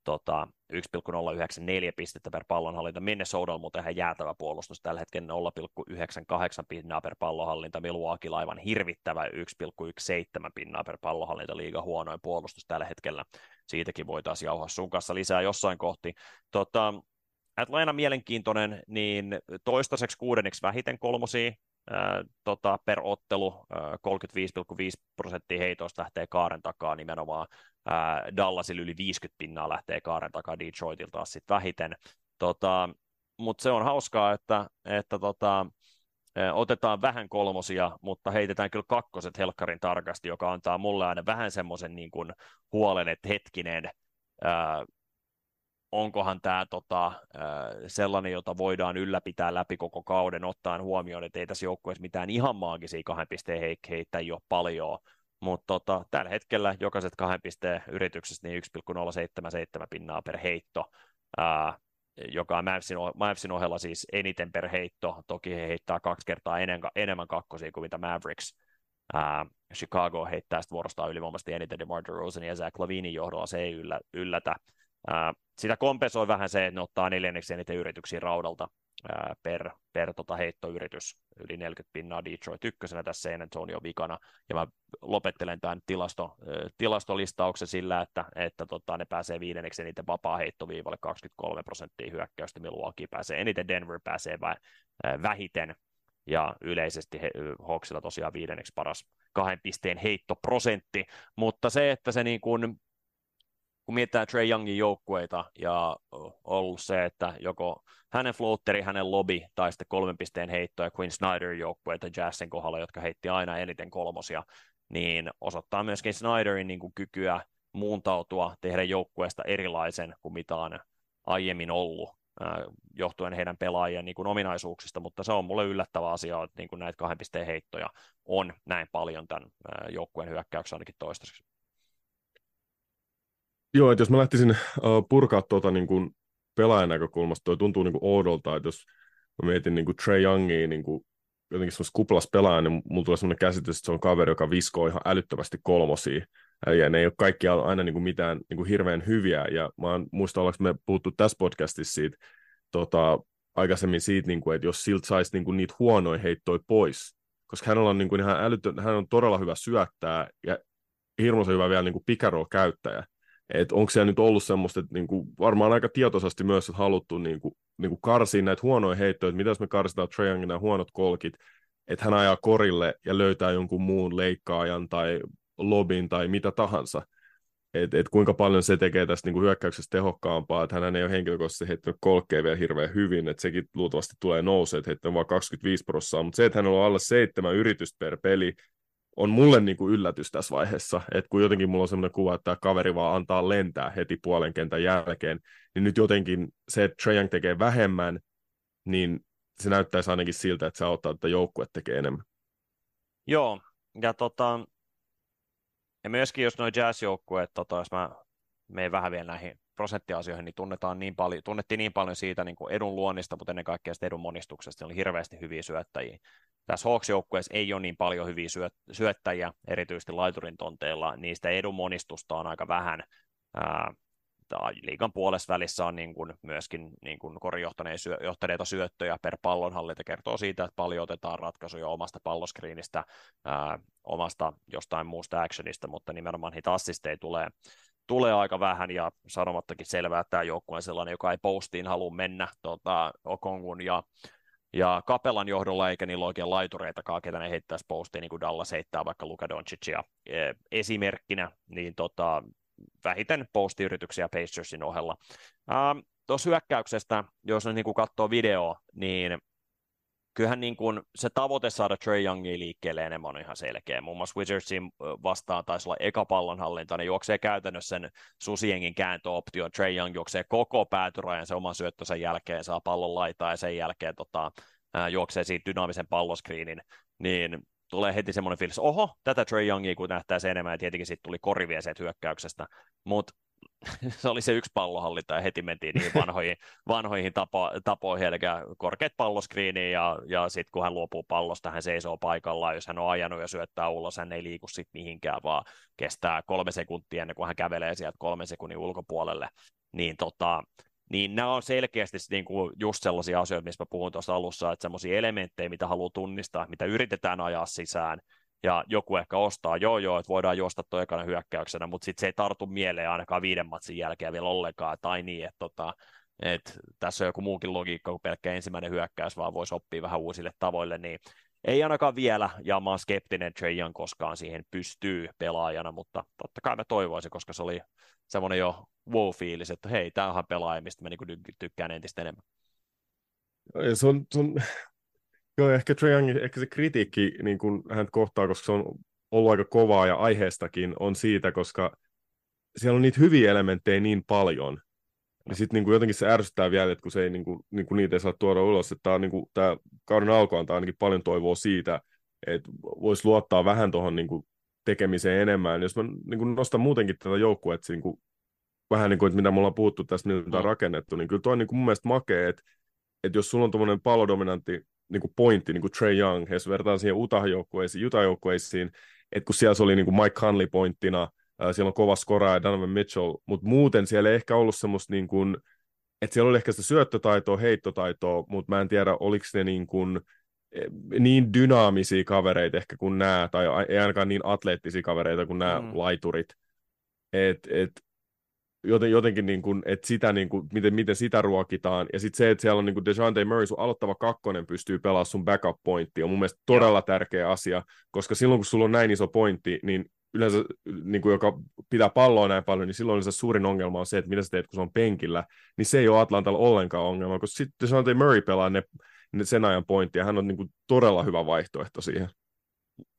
tota, 1,094 pistettä per pallonhallinta. Minnesota on muuten ihan jäätävä puolustus tällä hetkellä 0,98 pinnaa per pallonhallinta. Milwaukee laivan hirvittävä 1,17 pinnaa per pallonhallinta liiga huonoin puolustus tällä hetkellä. Siitäkin voitaisiin jauhaa sun kanssa lisää jossain kohti. Tota, Atlanta mielenkiintoinen, niin toistaiseksi kuudenneksi vähiten kolmosia tota, per ottelu, ää, 35,5 prosenttia heitoista lähtee kaaren takaa nimenomaan Dallasil yli 50 pinnaa lähtee kaaren takaa Detroitilta taas sitten vähiten. Tota, mut se on hauskaa, että, että tota, otetaan vähän kolmosia, mutta heitetään kyllä kakkoset helkkarin tarkasti, joka antaa mulle aina vähän semmoisen niin kuin huolen, että hetkinen, onkohan tämä tota, sellainen, jota voidaan ylläpitää läpi koko kauden, ottaen huomioon, että ei tässä joukkueessa mitään ihan maagisia kahden pisteen heik- heittäjiä ole paljon, mutta tota, tällä hetkellä jokaiset kahden pisteen yrityksestä niin 1,077 pinnaa per heitto, ää, joka on Mavsin, Mavsin ohella siis eniten per heitto. Toki he heittää kaksi kertaa enemmän, enemmän kakkosia kuin mitä Mavericks. Ää, Chicago heittää sitten vuorostaan ylivoimaisesti eniten DeMar DeRozan ja Zach Lavinin johdolla, se ei yllä, yllätä. Ää, sitä kompensoi vähän se, että ne ottaa neljänneksi eniten yrityksiä raudalta ää, per, per tota heittoyritys, yli 40 pinnaa Detroit ykkösenä tässä San Antonio vikana, ja mä lopettelen tämän tilasto, tilastolistauksen sillä, että, että tota, ne pääsee viidenneksi eniten vapaa heittoviivalle 23 prosenttia hyökkäystä, Milwaukee pääsee. Eniten, Denver pääsee vä, vähiten, ja yleisesti he, Hawksilla tosiaan viidenneksi paras kahden pisteen heittoprosentti, mutta se, että se niin kuin kun mietitään Trey Youngin joukkueita ja ollut se, että joko hänen floateri, hänen lobby tai sitten kolmen pisteen heitto ja Quinn Snyder joukkueita Jazzin kohdalla, jotka heitti aina eniten kolmosia, niin osoittaa myöskin Snyderin niin kuin kykyä muuntautua, tehdä joukkueesta erilaisen kuin mitä on aiemmin ollut, johtuen heidän pelaajien niin kuin ominaisuuksista, mutta se on mulle yllättävä asia, että niin kuin näitä kahden pisteen heittoja on näin paljon tämän joukkueen hyökkäyksessä ainakin toistaiseksi. Joo, että jos mä lähtisin uh, purkaa tuota niin kuin pelaajan näkökulmasta, toi tuntuu niin kuin oudolta, että jos mä mietin niin kuin Trey Youngia niin kuin jotenkin semmoista kuplas pelaaja, niin mulla tulee semmoinen käsitys, että se on kaveri, joka viskoo ihan älyttömästi kolmosia. Ja ne ei ole kaikki aina niin kuin mitään niin kuin hirveän hyviä. Ja mä oon, muista ollaanko me puhuttu tässä podcastissa siitä, tota, aikaisemmin siitä, niin kuin, että jos siltä saisi niin kuin niitä huonoja heittoja pois, koska hän on, niin kuin, ihan älytön, hän on todella hyvä syöttää ja hirmuisen hyvä vielä niin kuin käyttäjä että onko siellä nyt ollut semmoista, että niinku, varmaan aika tietoisesti myös että haluttu niinku, niinku karsia näitä huonoja heittoja, että mitä jos me karsitaan Trae nämä huonot kolkit, että hän ajaa korille ja löytää jonkun muun leikkaajan tai lobin tai mitä tahansa. Et, et kuinka paljon se tekee tästä niinku hyökkäyksestä tehokkaampaa, että hän ei ole henkilökohtaisesti heittänyt kolkkeja vielä hirveän hyvin, että sekin luultavasti tulee nousee, että heittänyt vain 25 prosenttia, mutta se, että hänellä on alle seitsemän yritystä per peli, on mulle niin kuin yllätys tässä vaiheessa, että kun jotenkin mulla on sellainen kuva, että kaveri vaan antaa lentää heti puolen kentän jälkeen, niin nyt jotenkin se, että Trae Young tekee vähemmän, niin se näyttäisi ainakin siltä, että se auttaa, että joukkue tekee enemmän. Joo, ja tota, ja myöskin jos nuo jazz-joukkueet, tota, jos mä menen vähän vielä näihin prosenttiasioihin, niin tunnetaan niin paljon, tunnettiin niin paljon siitä niin kuin edun luonnista, mutta ennen kaikkea edun monistuksesta. oli hirveästi hyviä syöttäjiä. Tässä Hawks-joukkueessa ei ole niin paljon hyviä syöt, syöttäjiä, erityisesti laiturin tonteilla. Niistä edun monistusta on aika vähän. Ää, liikan puolessa välissä on niin kuin myöskin niin kuin korijohtaneita syöttöjä per pallonhallinta. Kertoo siitä, että paljon otetaan ratkaisuja omasta palloskriinistä, ää, omasta jostain muusta actionista, mutta nimenomaan niitä assisteja tulee tulee aika vähän ja sanomattakin selvää, että tämä joukkue on sellainen, joka ei postiin halua mennä tota, Okongun ja, ja Kapelan johdolla, eikä niillä oikein laitureitakaan, ketä ne heittäisi postiin, niin kuin Dallas heittää vaikka Luka Doncicia e, esimerkkinä, niin tota, vähiten postiyrityksiä Pacersin ohella. Ähm, Tuossa hyökkäyksestä, jos nyt niin katsoo videoa, niin kyllähän niin kuin se tavoite saada Trey Youngia liikkeelle enemmän on ihan selkeä. Muun muassa Wizardsin vastaan taisi olla eka pallonhallinta, ne juoksee käytännössä sen susiengin kääntöoptio. Trey Young juoksee koko päätyrajan sen oman syöttösen jälkeen, saa pallon laitaa ja sen jälkeen tota, juoksee siitä dynaamisen palloskriinin, niin tulee heti semmoinen fiilis, oho, tätä Trey Youngia kun nähtää se enemmän, ja tietenkin siitä tuli korivia hyökkäyksestä, mutta *laughs* se oli se yksi pallohallinta ja heti mentiin niihin vanhoihin, *laughs* vanhoihin tapo, tapoihin, eli korkeat palloskriiniin ja, ja sitten kun hän luopuu pallosta, hän seisoo paikallaan, jos hän on ajanut ja syöttää ulos, hän ei liiku sitten mihinkään, vaan kestää kolme sekuntia ennen kuin hän kävelee sieltä kolme sekunnin ulkopuolelle, niin tota, niin nämä on selkeästi niin kuin just sellaisia asioita, mistä mä puhun tuossa alussa, että sellaisia elementtejä, mitä haluaa tunnistaa, mitä yritetään ajaa sisään, ja joku ehkä ostaa, joo joo, että voidaan juosta tuo ekana hyökkäyksenä, mutta sitten se ei tartu mieleen ainakaan viiden matsin jälkeen vielä ollenkaan, tai niin, että tota, et tässä on joku muukin logiikka kuin pelkkä ensimmäinen hyökkäys, vaan voisi oppia vähän uusille tavoille, niin ei ainakaan vielä, ja mä oon skeptinen Trey Young koskaan siihen pystyy pelaajana, mutta totta kai mä toivoisin, koska se oli semmoinen jo wow-fiilis, että hei, tämä onhan pelaaja, mistä mä niinku tykkään entistä enemmän. Se on, se on, joo, ehkä Trae Young, ehkä se kritiikki niin kun hän kohtaa, koska se on ollut aika kovaa ja aiheestakin, on siitä, koska siellä on niitä hyviä elementtejä niin paljon, niin sitten niin jotenkin se ärsyttää vielä, että kun, se ei, niin kuin, niin kuin niitä ei saa tuoda ulos, että tämä, niin kuin, tämä kauden alku antaa ainakin paljon toivoa siitä, että voisi luottaa vähän tuohon niin tekemiseen enemmän. Jos mä niin kuin nostan muutenkin tätä joukkuetta niin kuin, vähän niin kuin, että mitä me ollaan puhuttu tästä, mitä mm. on rakennettu, niin kyllä tuo on niin kuin mun mielestä makea, että, että jos sulla on tuommoinen pallodominantti niin kuin pointti, niin kuin Trey Young, jos vertaan siihen Utah-joukkueisiin, Utah-joukkueisiin, että kun siellä se oli niin kuin Mike Conley pointtina, siellä on kova skora ja Donovan Mitchell, mutta muuten siellä ei ehkä ollut semmoista niin kuin, että siellä oli ehkä sitä syöttötaitoa, heittotaitoa, mutta mä en tiedä, oliko ne niin kuin, eh, niin dynaamisia kavereita ehkä kuin nämä, tai ei ainakaan niin atleettisia kavereita kuin nämä mm. laiturit. Et, et, joten, jotenkin, niin kuin, että sitä, niin kuin, miten, miten sitä ruokitaan. Ja sitten se, että siellä on niin kuin DeJounte Murray, sun aloittava kakkonen pystyy pelaamaan sun backup pointti, on mun mielestä todella Joo. tärkeä asia, koska silloin kun sulla on näin iso pointti, niin yleensä, niin kuin, joka pitää palloa näin paljon, niin silloin se suurin ongelma on se, että mitä sä teet, kun se on penkillä, niin se ei ole Atlantalla ollenkaan ongelma, koska sitten DeJounte Murray pelaa ne, ne sen ajan pointtia, hän on niin kuin, todella hyvä vaihtoehto siihen.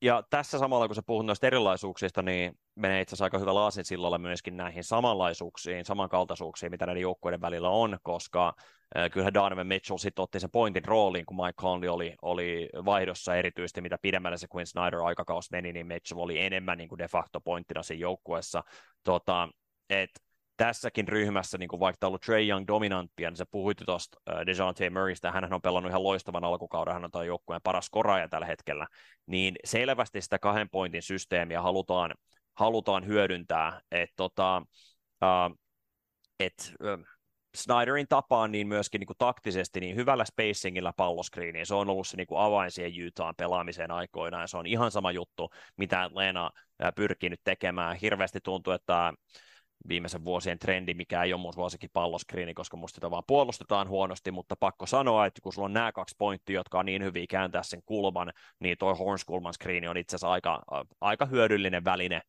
Ja tässä samalla, kun sä puhut noista erilaisuuksista, niin menee itse asiassa aika hyvä laasin sillalla myöskin näihin samanlaisuuksiin, samankaltaisuuksiin, mitä näiden joukkueiden välillä on, koska äh, kyllähän Donovan Mitchell sitten otti sen pointin rooliin, kun Mike Conley oli, oli vaihdossa erityisesti, mitä pidemmälle se Quinn Snyder aikakaus meni, niin Mitchell oli enemmän niin kuin de facto pointtina siinä joukkueessa. Tota, et, tässäkin ryhmässä, niin kuin vaikka ollut Trey Young dominanttia, niin se puhuit tuosta uh, DeJounte Murraystä, hän on pelannut ihan loistavan alkukauden, hän on tämän joukkueen paras koraaja tällä hetkellä, niin selvästi sitä kahden pointin systeemiä halutaan, halutaan hyödyntää, että tota, uh, et, uh, Snyderin tapaan niin myöskin niin kuin taktisesti niin hyvällä spacingillä palloskriiniin. Se on ollut se niin kuin avain siihen Utahn pelaamiseen aikoinaan. Ja se on ihan sama juttu, mitä Leena pyrkii nyt tekemään. Hirveästi tuntuu, että viimeisen vuosien trendi, mikä ei ole mun vuosikin palloskriini, koska musta sitä vaan puolustetaan huonosti, mutta pakko sanoa, että kun sulla on nämä kaksi pointtia, jotka on niin hyviä kääntää sen kulman, niin toi Horns-kulman screeni on itse asiassa aika, aika hyödyllinen väline,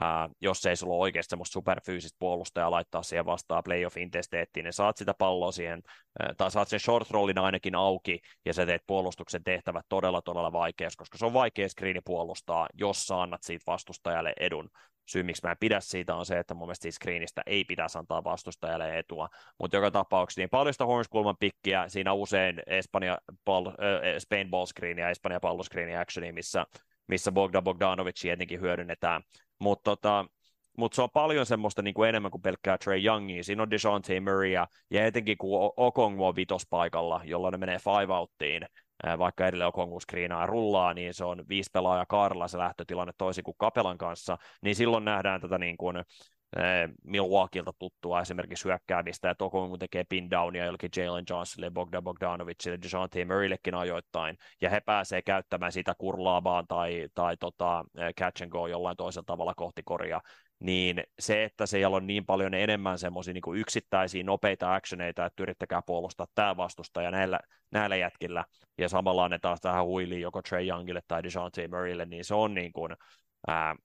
ää, jos ei sulla ole oikeasti semmoista superfyysistä puolustajaa laittaa siihen vastaan playoff-intesteettiin, niin saat sitä palloa siihen, ää, tai saat sen short rollin ainakin auki, ja sä teet puolustuksen tehtävät todella, todella vaikeaksi, koska se on vaikea screeni puolustaa, jos sä annat siitä vastustajalle edun syy, miksi mä en pidä siitä, on se, että mun mielestä screenistä ei pitäisi antaa vastustajalle etua. Mutta joka tapauksessa niin paljon sitä Horns-kulman pikkiä, siinä usein Espanja ball, äh, Spain ball screen ja Espanja pallo screen actioni, missä, missä Bogdan Bogdanovic etenkin hyödynnetään. Mutta tota, mutta se on paljon semmoista niin kuin enemmän kuin pelkkää Trey Youngia. Siinä on DeJounte Murray ja etenkin kun Okongwu on vitospaikalla, jolloin ne menee five outtiin, vaikka edelleen Okongu screenaa rullaa, niin se on viisi pelaajaa kaarella se lähtötilanne toisin kuin Kapelan kanssa, niin silloin nähdään tätä niin kuin, Milwaukeelta tuttua esimerkiksi hyökkäämistä, että Okongu tekee pin downia jollekin Jalen Johnsonille, Bogdan Bogdanovicille, DeJounte Murraylekin ajoittain, ja he pääsee käyttämään sitä kurlaabaan tai, tai tota, catch and go jollain toisella tavalla kohti koria, niin se, että siellä on niin paljon enemmän semmoisia niin yksittäisiä nopeita actioneita, että yrittäkää puolustaa tämä vastustaja näillä, näillä jätkillä, ja samalla annetaan tähän huiliin joko Trey Youngille tai DeJounte Murraylle, niin se on niin kuin, ää,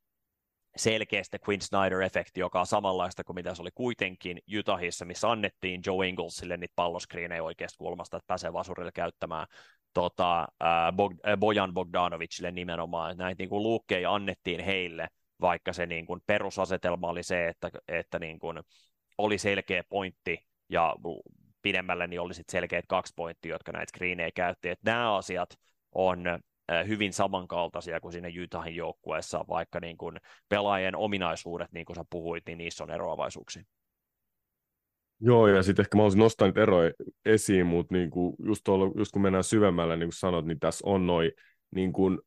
selkeästi Quinn Snyder-efekti, joka on samanlaista kuin mitä se oli kuitenkin Utahissa, missä annettiin Joe Inglesille niitä palloskriinejä oikeasta kulmasta, että pääsee vasurille käyttämään tota, ää, Bog- Bojan Bogdanovicille nimenomaan, näitä niin kuin luukkeja annettiin heille, vaikka se niin kuin perusasetelma oli se, että, että niin kuin oli selkeä pointti ja pidemmälle niin oli sitten selkeät kaksi pointtia, jotka näitä screenejä käytti. Että nämä asiat on hyvin samankaltaisia kuin siinä Utahin joukkueessa, vaikka niin kuin pelaajien ominaisuudet, niin kuin sä puhuit, niin niissä on eroavaisuuksia. Joo, ja sitten ehkä mä olisin nostaa niitä eroja esiin, mutta niin kuin just, tuolla, just kun mennään syvemmälle, niin kuin sanot, niin tässä on noin niin kuin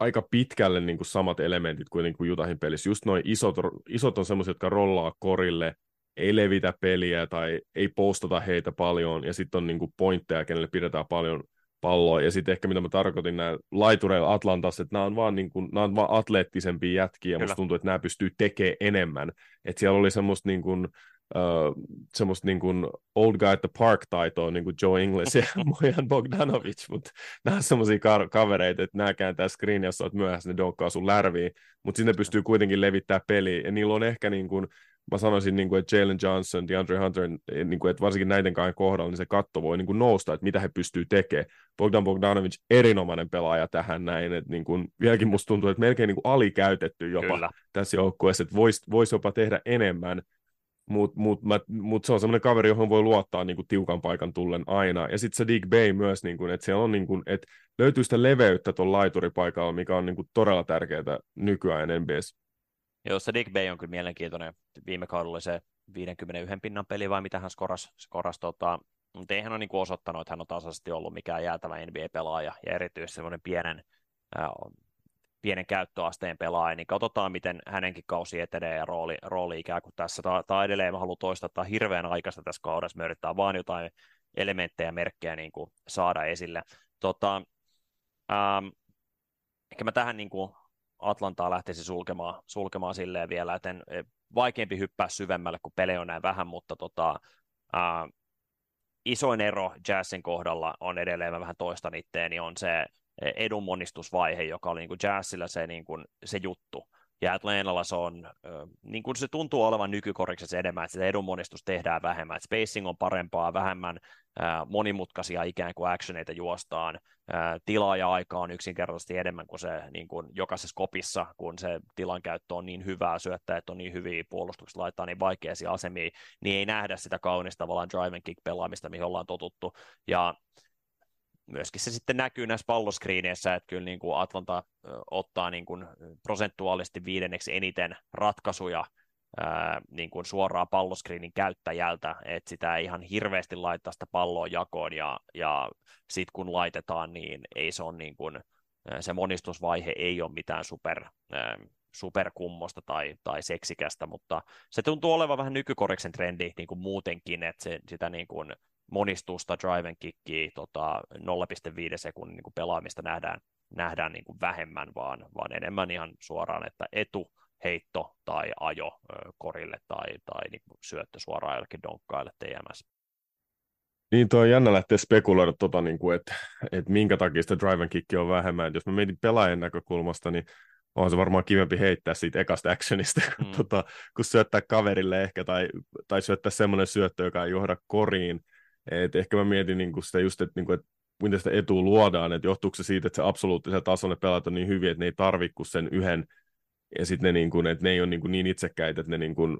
aika pitkälle niin kuin samat elementit kuitenkin kuin Jutahin pelissä. Just noin isot, isot on semmoiset, jotka rollaa korille, ei levitä peliä tai ei postata heitä paljon, ja sitten on niin kuin pointteja, kenelle pidetään paljon palloa. Ja sitten ehkä mitä mä tarkoitin näillä laitureilla Atlantassa, että nämä on vaan, niin kuin, nämä on vaan atleettisempia jätkiä, ja musta tuntuu, että nämä pystyy tekemään enemmän. Että siellä oli semmoista niin kuin, uh, semmoista niin kuin old guy at the park taitoa, niin kuin Joe Ingles ja *laughs* Mojan Bogdanovic, mutta nämä on semmoisia ka- kavereita, että nämä kääntää screen, jos olet myöhässä, ne donkkaa sun lärviin, mutta sinne pystyy kuitenkin levittämään peliä, ja niillä on ehkä niin kuin mä sanoisin, niin kuin, että Jalen Johnson, DeAndre Hunter, niin kuin, että varsinkin näiden kahden kohdalla, niin se katto voi niin kuin nousta, että mitä he pystyy tekemään. Bogdan Bogdanovic, erinomainen pelaaja tähän näin, että niin kuin, vieläkin musta tuntuu, että melkein niin kuin alikäytetty jopa Kyllä. tässä joukkueessa, että voisi vois jopa tehdä enemmän, mutta mut, mut se on semmoinen kaveri, johon voi luottaa niin kuin tiukan paikan tullen aina. Ja sitten se Dick Bay myös, niin kuin, että siellä on, niin kuin, että löytyy sitä leveyttä tuon laituripaikalla, mikä on niin kuin todella tärkeää nykyään NBS. Joo, se Dick Bay on kyllä mielenkiintoinen. Viime kaudella se 51 pinnan peli vai mitä hän skoras, skoras tota, mutta ei hän ole niin osoittanut, että hän on tasaisesti ollut mikään jäätävä NBA-pelaaja ja erityisesti semmoinen pienen, äh, pienen käyttöasteen pelaaja, niin katsotaan, miten hänenkin kausi etenee ja rooli, rooli ikään kuin tässä. Tai edelleen mä haluan toistaa, että hirveän aikaista tässä kaudessa, me yritetään vaan jotain elementtejä, merkkejä niin kuin saada esille. Tota, ähm, ehkä mä tähän niin kuin Atlantaa lähtisi sulkemaan, sulkemaan silleen vielä, että e, vaikeampi hyppää syvemmälle, kun pelejä on näin vähän, mutta tota, ää, isoin ero Jazzin kohdalla on edelleen, mä vähän toistan itteeni, on se edunmonistusvaihe, joka oli niin kuin Jazzilla se, niin kuin, se juttu. Ja Atlantalla se on, niin kuin se tuntuu olevan nykykoriksessa enemmän, että sitä edunmonistus tehdään vähemmän, että spacing on parempaa, vähemmän monimutkaisia ikään kuin actioneita juostaan, tilaa ja aika on yksinkertaisesti enemmän kuin se niin kuin jokaisessa kopissa, kun se tilan käyttö on niin hyvää, syöttäjät on niin hyviä, puolustukset laittaa niin vaikeisia asemia, niin ei nähdä sitä kaunista tavallaan drive and kick pelaamista, mihin ollaan totuttu, ja myöskin se sitten näkyy näissä palloskriineissä, että kyllä niin kuin Atlanta ottaa niin kuin prosentuaalisesti viidenneksi eniten ratkaisuja ää, niin kuin suoraan palloskriinin käyttäjältä, että sitä ei ihan hirveästi laittaa sitä palloa jakoon, ja, ja sitten kun laitetaan, niin ei se on niin kuin, se monistusvaihe ei ole mitään super, ää, superkummosta tai, tai seksikästä, mutta se tuntuu olevan vähän nykykoriksen trendi niin kuin muutenkin, että se, sitä niin kuin monistusta, drive and kickia, tota 0,5 sekunnin niin kuin pelaamista nähdään, nähdään niin kuin vähemmän, vaan, vaan enemmän ihan suoraan, että etu, heitto tai ajo korille tai, tai niin kuin syöttö suoraan jollekin donkkaille TMS. Niin, tuo on jännä lähteä spekuloida, tota, niin kuin, että, että minkä takia sitä drive and kick on vähemmän. Et jos mä mietin pelaajan näkökulmasta, niin on se varmaan kivempi heittää siitä ekasta actionista, mm. kun, tota, kun syöttää kaverille ehkä, tai, tai syöttää semmoinen syöttö, joka ei johda koriin, et ehkä mä mietin niin kuin sitä just, että, niin kuin, että miten sitä etua luodaan, että johtuuko se siitä, että se absoluuttisella tasolla ne pelaat on niin hyviä, että ne ei tarvitse kuin sen yhden, ja sitten ne, niin että ne ei ole niin, niin itsekkäitä, että ne niin kuin,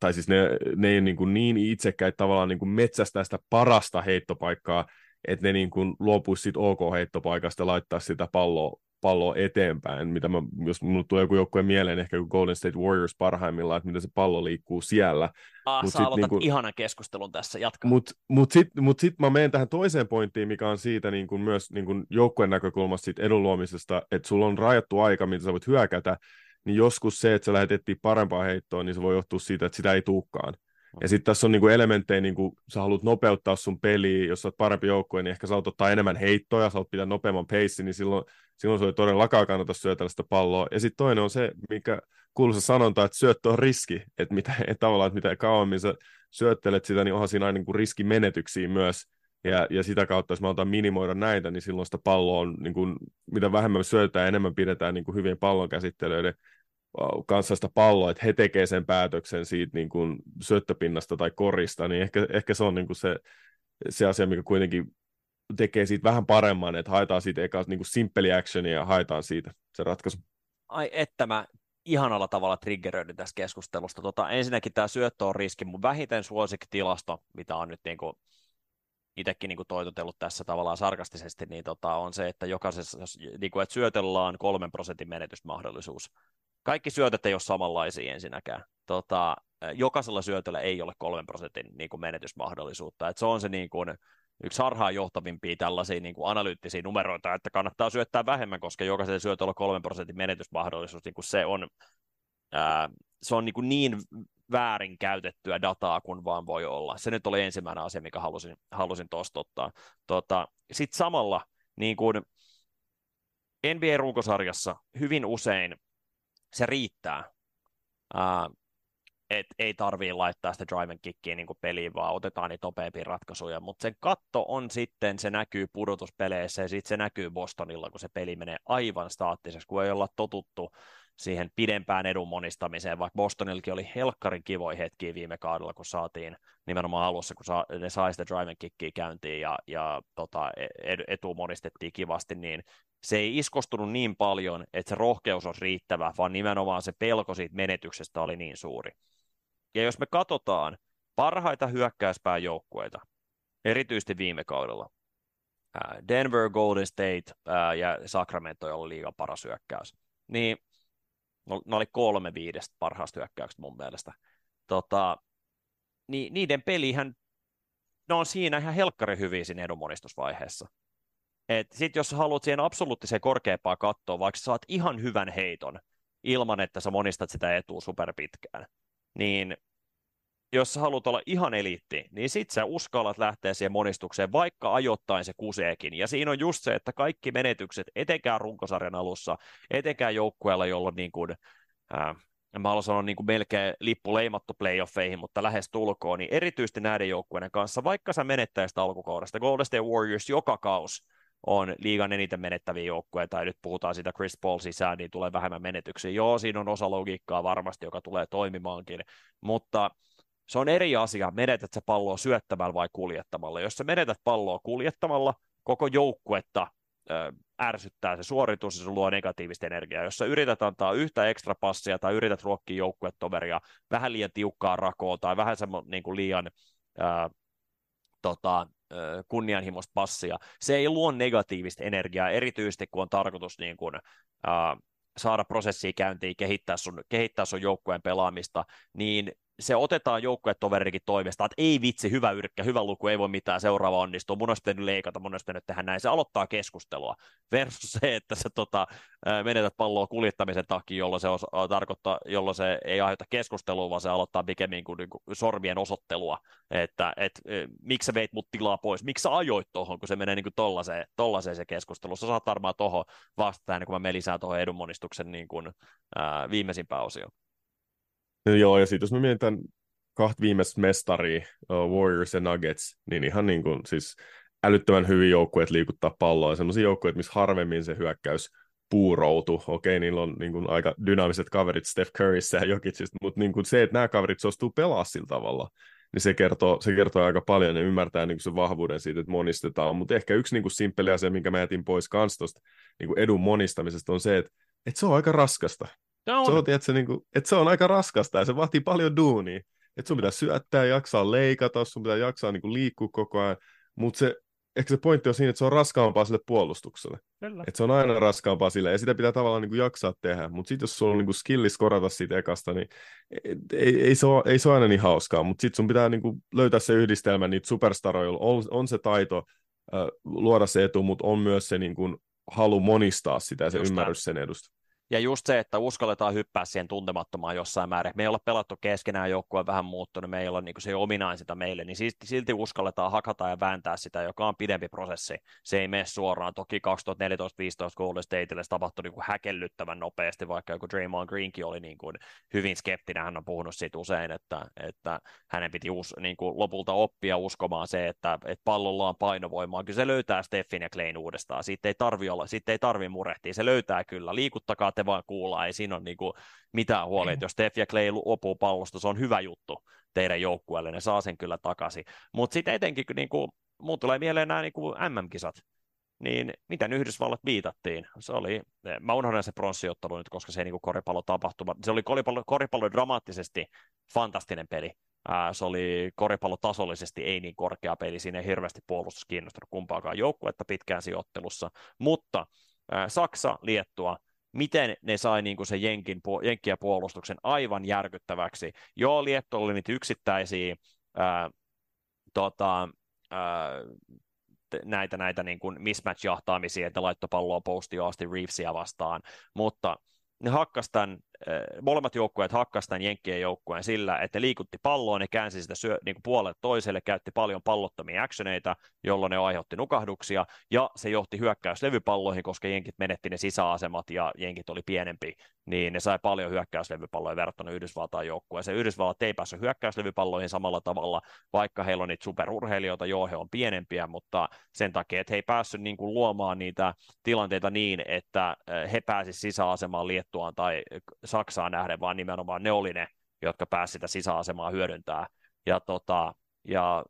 tai siis ne, ne ei ole niin, niin itsekkäitä tavallaan niin kuin metsästää sitä parasta heittopaikkaa, että ne niin kuin luopuisi siitä OK-heittopaikasta ja laittaa sitä palloa palloa eteenpäin, mitä mä, jos mulle tulee joku joukkue mieleen, ehkä kuin Golden State Warriors parhaimmillaan, että miten se pallo liikkuu siellä. Ah, mut sä sit, niin kuin, ihanan keskustelun tässä, jatka. Mutta mut sitten mut sit mä menen tähän toiseen pointtiin, mikä on siitä niin kuin myös niin kuin joukkueen näkökulmasta siitä edun luomisesta, että sulla on rajattu aika, mitä sä voit hyökätä, niin joskus se, että sä lähdet parempaa heittoa, niin se voi johtua siitä, että sitä ei tuukkaan. Ja sitten tässä on niinku elementtejä, niinku, sä haluat nopeuttaa sun peliä, jos sä oot parempi joukkue, niin ehkä sä haluat ottaa enemmän heittoja, sä haluat pitää nopeamman pace, niin silloin, silloin se ei todellakaan kannata syötellä sitä palloa. Ja sitten toinen on se, mikä kuuluu sanonta, että syöttö on riski, että mitä, *laughs* et tavallaan, että mitä kauemmin sä syöttelet sitä, niin onhan siinä aina niinku riskimenetyksiä myös. Ja, ja sitä kautta, jos mä otan minimoida näitä, niin silloin sitä palloa on, niin kuin, mitä vähemmän syötään, enemmän pidetään niin kuin hyvien pallonkäsittelyiden kanssa sitä palloa, että he tekevät sen päätöksen siitä niin kuin syöttöpinnasta tai korista, niin ehkä, ehkä se on niin kuin se, se asia, mikä kuitenkin tekee siitä vähän paremman, että haetaan siitä eka niin kuin simppeli actionia ja haetaan siitä se ratkaisu. Ai että mä ihanalla tavalla triggeröidin tästä keskustelusta. Tota, ensinnäkin tämä syöttö on riski, mun vähiten suosikkitilasto, mitä on nyt niin kuin itsekin niin toitotellut tässä tavallaan sarkastisesti, niin tota, on se, että jokaisessa, niin kuin, että syötellä on kolmen prosentin menetysmahdollisuus kaikki syötöt ei ole samanlaisia ensinnäkään. Tota, jokaisella syötöllä ei ole kolmen prosentin niin kuin menetysmahdollisuutta. Et se on se niin kuin, yksi harhaan johtavimpia tällaisia niin kuin analyyttisiä numeroita, että kannattaa syöttää vähemmän, koska jokaisella syötöllä kolmen prosentin menetysmahdollisuus, niin kuin se on, ää, se on niin, kuin niin väärin käytettyä dataa kuin vaan voi olla. Se nyt oli ensimmäinen asia, mikä halusin, halusin tuosta ottaa. Tota, Sitten samalla niin kuin NBA-runkosarjassa hyvin usein se riittää. Uh, et ei tarvii laittaa sitä drive and kickia niin peliin, vaan otetaan niitä nopeampia ratkaisuja, mutta sen katto on sitten, se näkyy pudotuspeleissä ja sitten se näkyy Bostonilla, kun se peli menee aivan staattiseksi, kun ei olla totuttu siihen pidempään edun monistamiseen, vaikka Bostonillakin oli helkkarin kivoja hetkiä viime kaudella, kun saatiin nimenomaan alussa, kun saa, ne sai sitä drive and kickia käyntiin ja, ja tota, e-, etu monistettiin kivasti, niin se ei iskostunut niin paljon, että se rohkeus olisi riittävä, vaan nimenomaan se pelko siitä menetyksestä oli niin suuri. Ja jos me katsotaan parhaita hyökkäyspään joukkueita, erityisesti viime kaudella, Denver, Golden State ja Sacramento, jolla oli liigan paras hyökkäys, niin ne oli kolme viidestä parhaasta hyökkäyksestä mun mielestä. Tota, niin niiden pelihän, ne on siinä ihan helkkari hyviä siinä edunmonistusvaiheessa. Sitten jos haluat siihen absoluuttiseen korkeampaa kattoa, vaikka saat ihan hyvän heiton ilman, että sä monistat sitä etua superpitkään, niin jos sä haluat olla ihan eliitti, niin sit sä uskallat lähteä siihen monistukseen, vaikka ajoittain se kuseekin. Ja siinä on just se, että kaikki menetykset, etenkään runkosarjan alussa, etenkään joukkueella, jolla on niin kuin, äh, mä haluan sanoa niin kuin melkein lippu leimattu playoffeihin, mutta lähes tulkoon, niin erityisesti näiden joukkueiden kanssa, vaikka sä menettäisit alkukaudesta, Golden State Warriors joka kaus on liigan eniten menettäviä joukkueita, tai nyt puhutaan siitä Chris Paul sisään, niin tulee vähemmän menetyksiä. Joo, siinä on osa logiikkaa varmasti, joka tulee toimimaankin, mutta se on eri asia, menetät se palloa syöttämällä vai kuljettamalla. Jos sä menetät palloa kuljettamalla, koko joukkuetta ärsyttää se suoritus ja se luo negatiivista energiaa. Jos sä yrität antaa yhtä ekstra passia tai yrität ruokkia joukkuetoveria vähän liian tiukkaa rakoa tai vähän semmo, niin kuin liian ää, tota, kunnianhimoista passia, se ei luo negatiivista energiaa, erityisesti kun on tarkoitus niin kuin, ää, saada prosessia käyntiin, kehittää sun, kehittää sun joukkueen pelaamista, niin se otetaan joukkuetoverikin toimesta, että ei vitsi, hyvä yrkkä, hyvä luku, ei voi mitään, seuraava onnistuu, mun olisi pitänyt leikata, mun olisi pitänyt tehdä näin. Se aloittaa keskustelua versus se, että sä tota, menetät palloa kuljettamisen takia, jolloin se, os, tarkoittaa, jolloin se ei aiheuta keskustelua, vaan se aloittaa pikemmin kuin, niin kuin sormien osoittelua, että et, et, miksi sä veit mut tilaa pois, miksi sä ajoit tuohon, kun se menee niin kuin tollaiseen, tollaiseen se keskustelu. Sä saat varmaan tuohon vastaan, kun mä menen lisää tuohon edunmonistuksen niin kuin, ää, viimeisimpään osioon. Joo, ja sitten jos me mietitään kahta viimeistä mestaria, uh, Warriors ja Nuggets, niin ihan niin kuin, siis älyttömän hyviä joukkueet liikuttaa palloa, ja sellaisia joukkueet, missä harvemmin se hyökkäys puuroutu. Okei, niillä on niin kuin, aika dynaamiset kaverit Steph Curryssä ja Jokicista, mutta niin kuin se, että nämä kaverit suostuu pelaa sillä tavalla, niin se kertoo, se kertoo aika paljon ja ymmärtää niin kuin sen vahvuuden siitä, että monistetaan. Mutta ehkä yksi niin kuin simppeli asia, minkä mä jätin pois kans tosta, niin edun monistamisesta, on se, että, että se on aika raskasta. Se on, se on, tiedätkö, niin kuin, että se on aika raskasta ja se vaatii paljon duunia. Että sun pitää syöttää, jaksaa leikata, sun pitää jaksaa niin kuin liikkua koko ajan, mutta se, ehkä se pointti on siinä, että se on raskaampaa sille puolustukselle. Että se on aina raskaampaa sille, ja sitä pitää tavallaan niin kuin jaksaa tehdä. Mutta sitten jos sulla on niin kuin skillis korata siitä ekasta, niin ei, ei, se, ole, ei se ole aina niin hauskaa. Mutta sitten sun pitää niin kuin löytää se yhdistelmä niitä superstaroja, on, on se taito äh, luoda se etu, mutta on myös se niin kuin, halu monistaa sitä ja se Just ymmärrys sen edusta. Ja just se, että uskalletaan hyppää siihen tuntemattomaan jossain määrin. Me ei olla pelattu keskenään, joukkue vähän muuttunut, me ei olla niin se ominain sitä meille, niin silti, silti uskalletaan hakata ja vääntää sitä, joka on pidempi prosessi. Se ei mene suoraan. Toki 2014-2015 Golden Stateille se tapahtui niin kuin häkellyttävän nopeasti, vaikka joku Draymond Greenkin oli niin kuin hyvin skeptinen. Hän on puhunut siitä usein, että, että hänen piti us, niin kuin lopulta oppia uskomaan se, että, että pallolla on painovoimaa. Kyllä se löytää Steffin ja Klein uudestaan. Siitä ei tarvi olla, siitä ei tarvi murehtia. Se löytää kyllä. Liikuttakaa te vaan kuulla, ei siinä ole niin kuin mitään huolia, että jos Steph ja Clay opuu pallosta, se on hyvä juttu teidän joukkueelle, ne saa sen kyllä takaisin. Mutta sitten etenkin, niin kuin, muun tulee mieleen nämä niin kuin MM-kisat, niin miten Yhdysvallat viitattiin? Se oli, mä unohdan se pronssiottelu nyt, koska se ei niin koripallo tapahtuma. Se oli koripallo, koripallo dramaattisesti fantastinen peli. Ää, se oli koripallotasollisesti ei niin korkea peli, siinä ei hirveästi puolustus kiinnostanut kumpaakaan joukkuetta pitkään sijoittelussa, mutta ää, Saksa, Liettua, miten ne sai niin kuin se Jenkin, Jenkkiä puolustuksen aivan järkyttäväksi. Joo, Lietto oli niitä yksittäisiä ää, tota, ää, näitä, näitä niin kuin mismatch-jahtaamisia, että laittoi palloa postioon asti Reevesia vastaan, mutta ne hakkas tämän molemmat joukkueet hakkasivat tämän Jenkkien joukkueen sillä, että liikutti palloa, ne käänsi sitä syö, niin kuin puolelle toiselle, käytti paljon pallottomia actioneita, jolloin ne aiheutti nukahduksia, ja se johti hyökkäyslevypalloihin, koska Jenkit menetti ne sisäasemat ja Jenkit oli pienempi, niin ne sai paljon hyökkäyslevypalloja verrattuna Yhdysvaltain joukkueeseen. Yhdysvallat ei päässyt hyökkäyslevypalloihin samalla tavalla, vaikka heillä on niitä superurheilijoita, joo, he on pienempiä, mutta sen takia, että he ei päässyt niin kuin luomaan niitä tilanteita niin, että he pääsisivät sisäasemaan Liettuaan tai Saksaan nähden, vaan nimenomaan ne oli ne, jotka pääsivät sitä sisäasemaa hyödyntää. Ja, tota, ja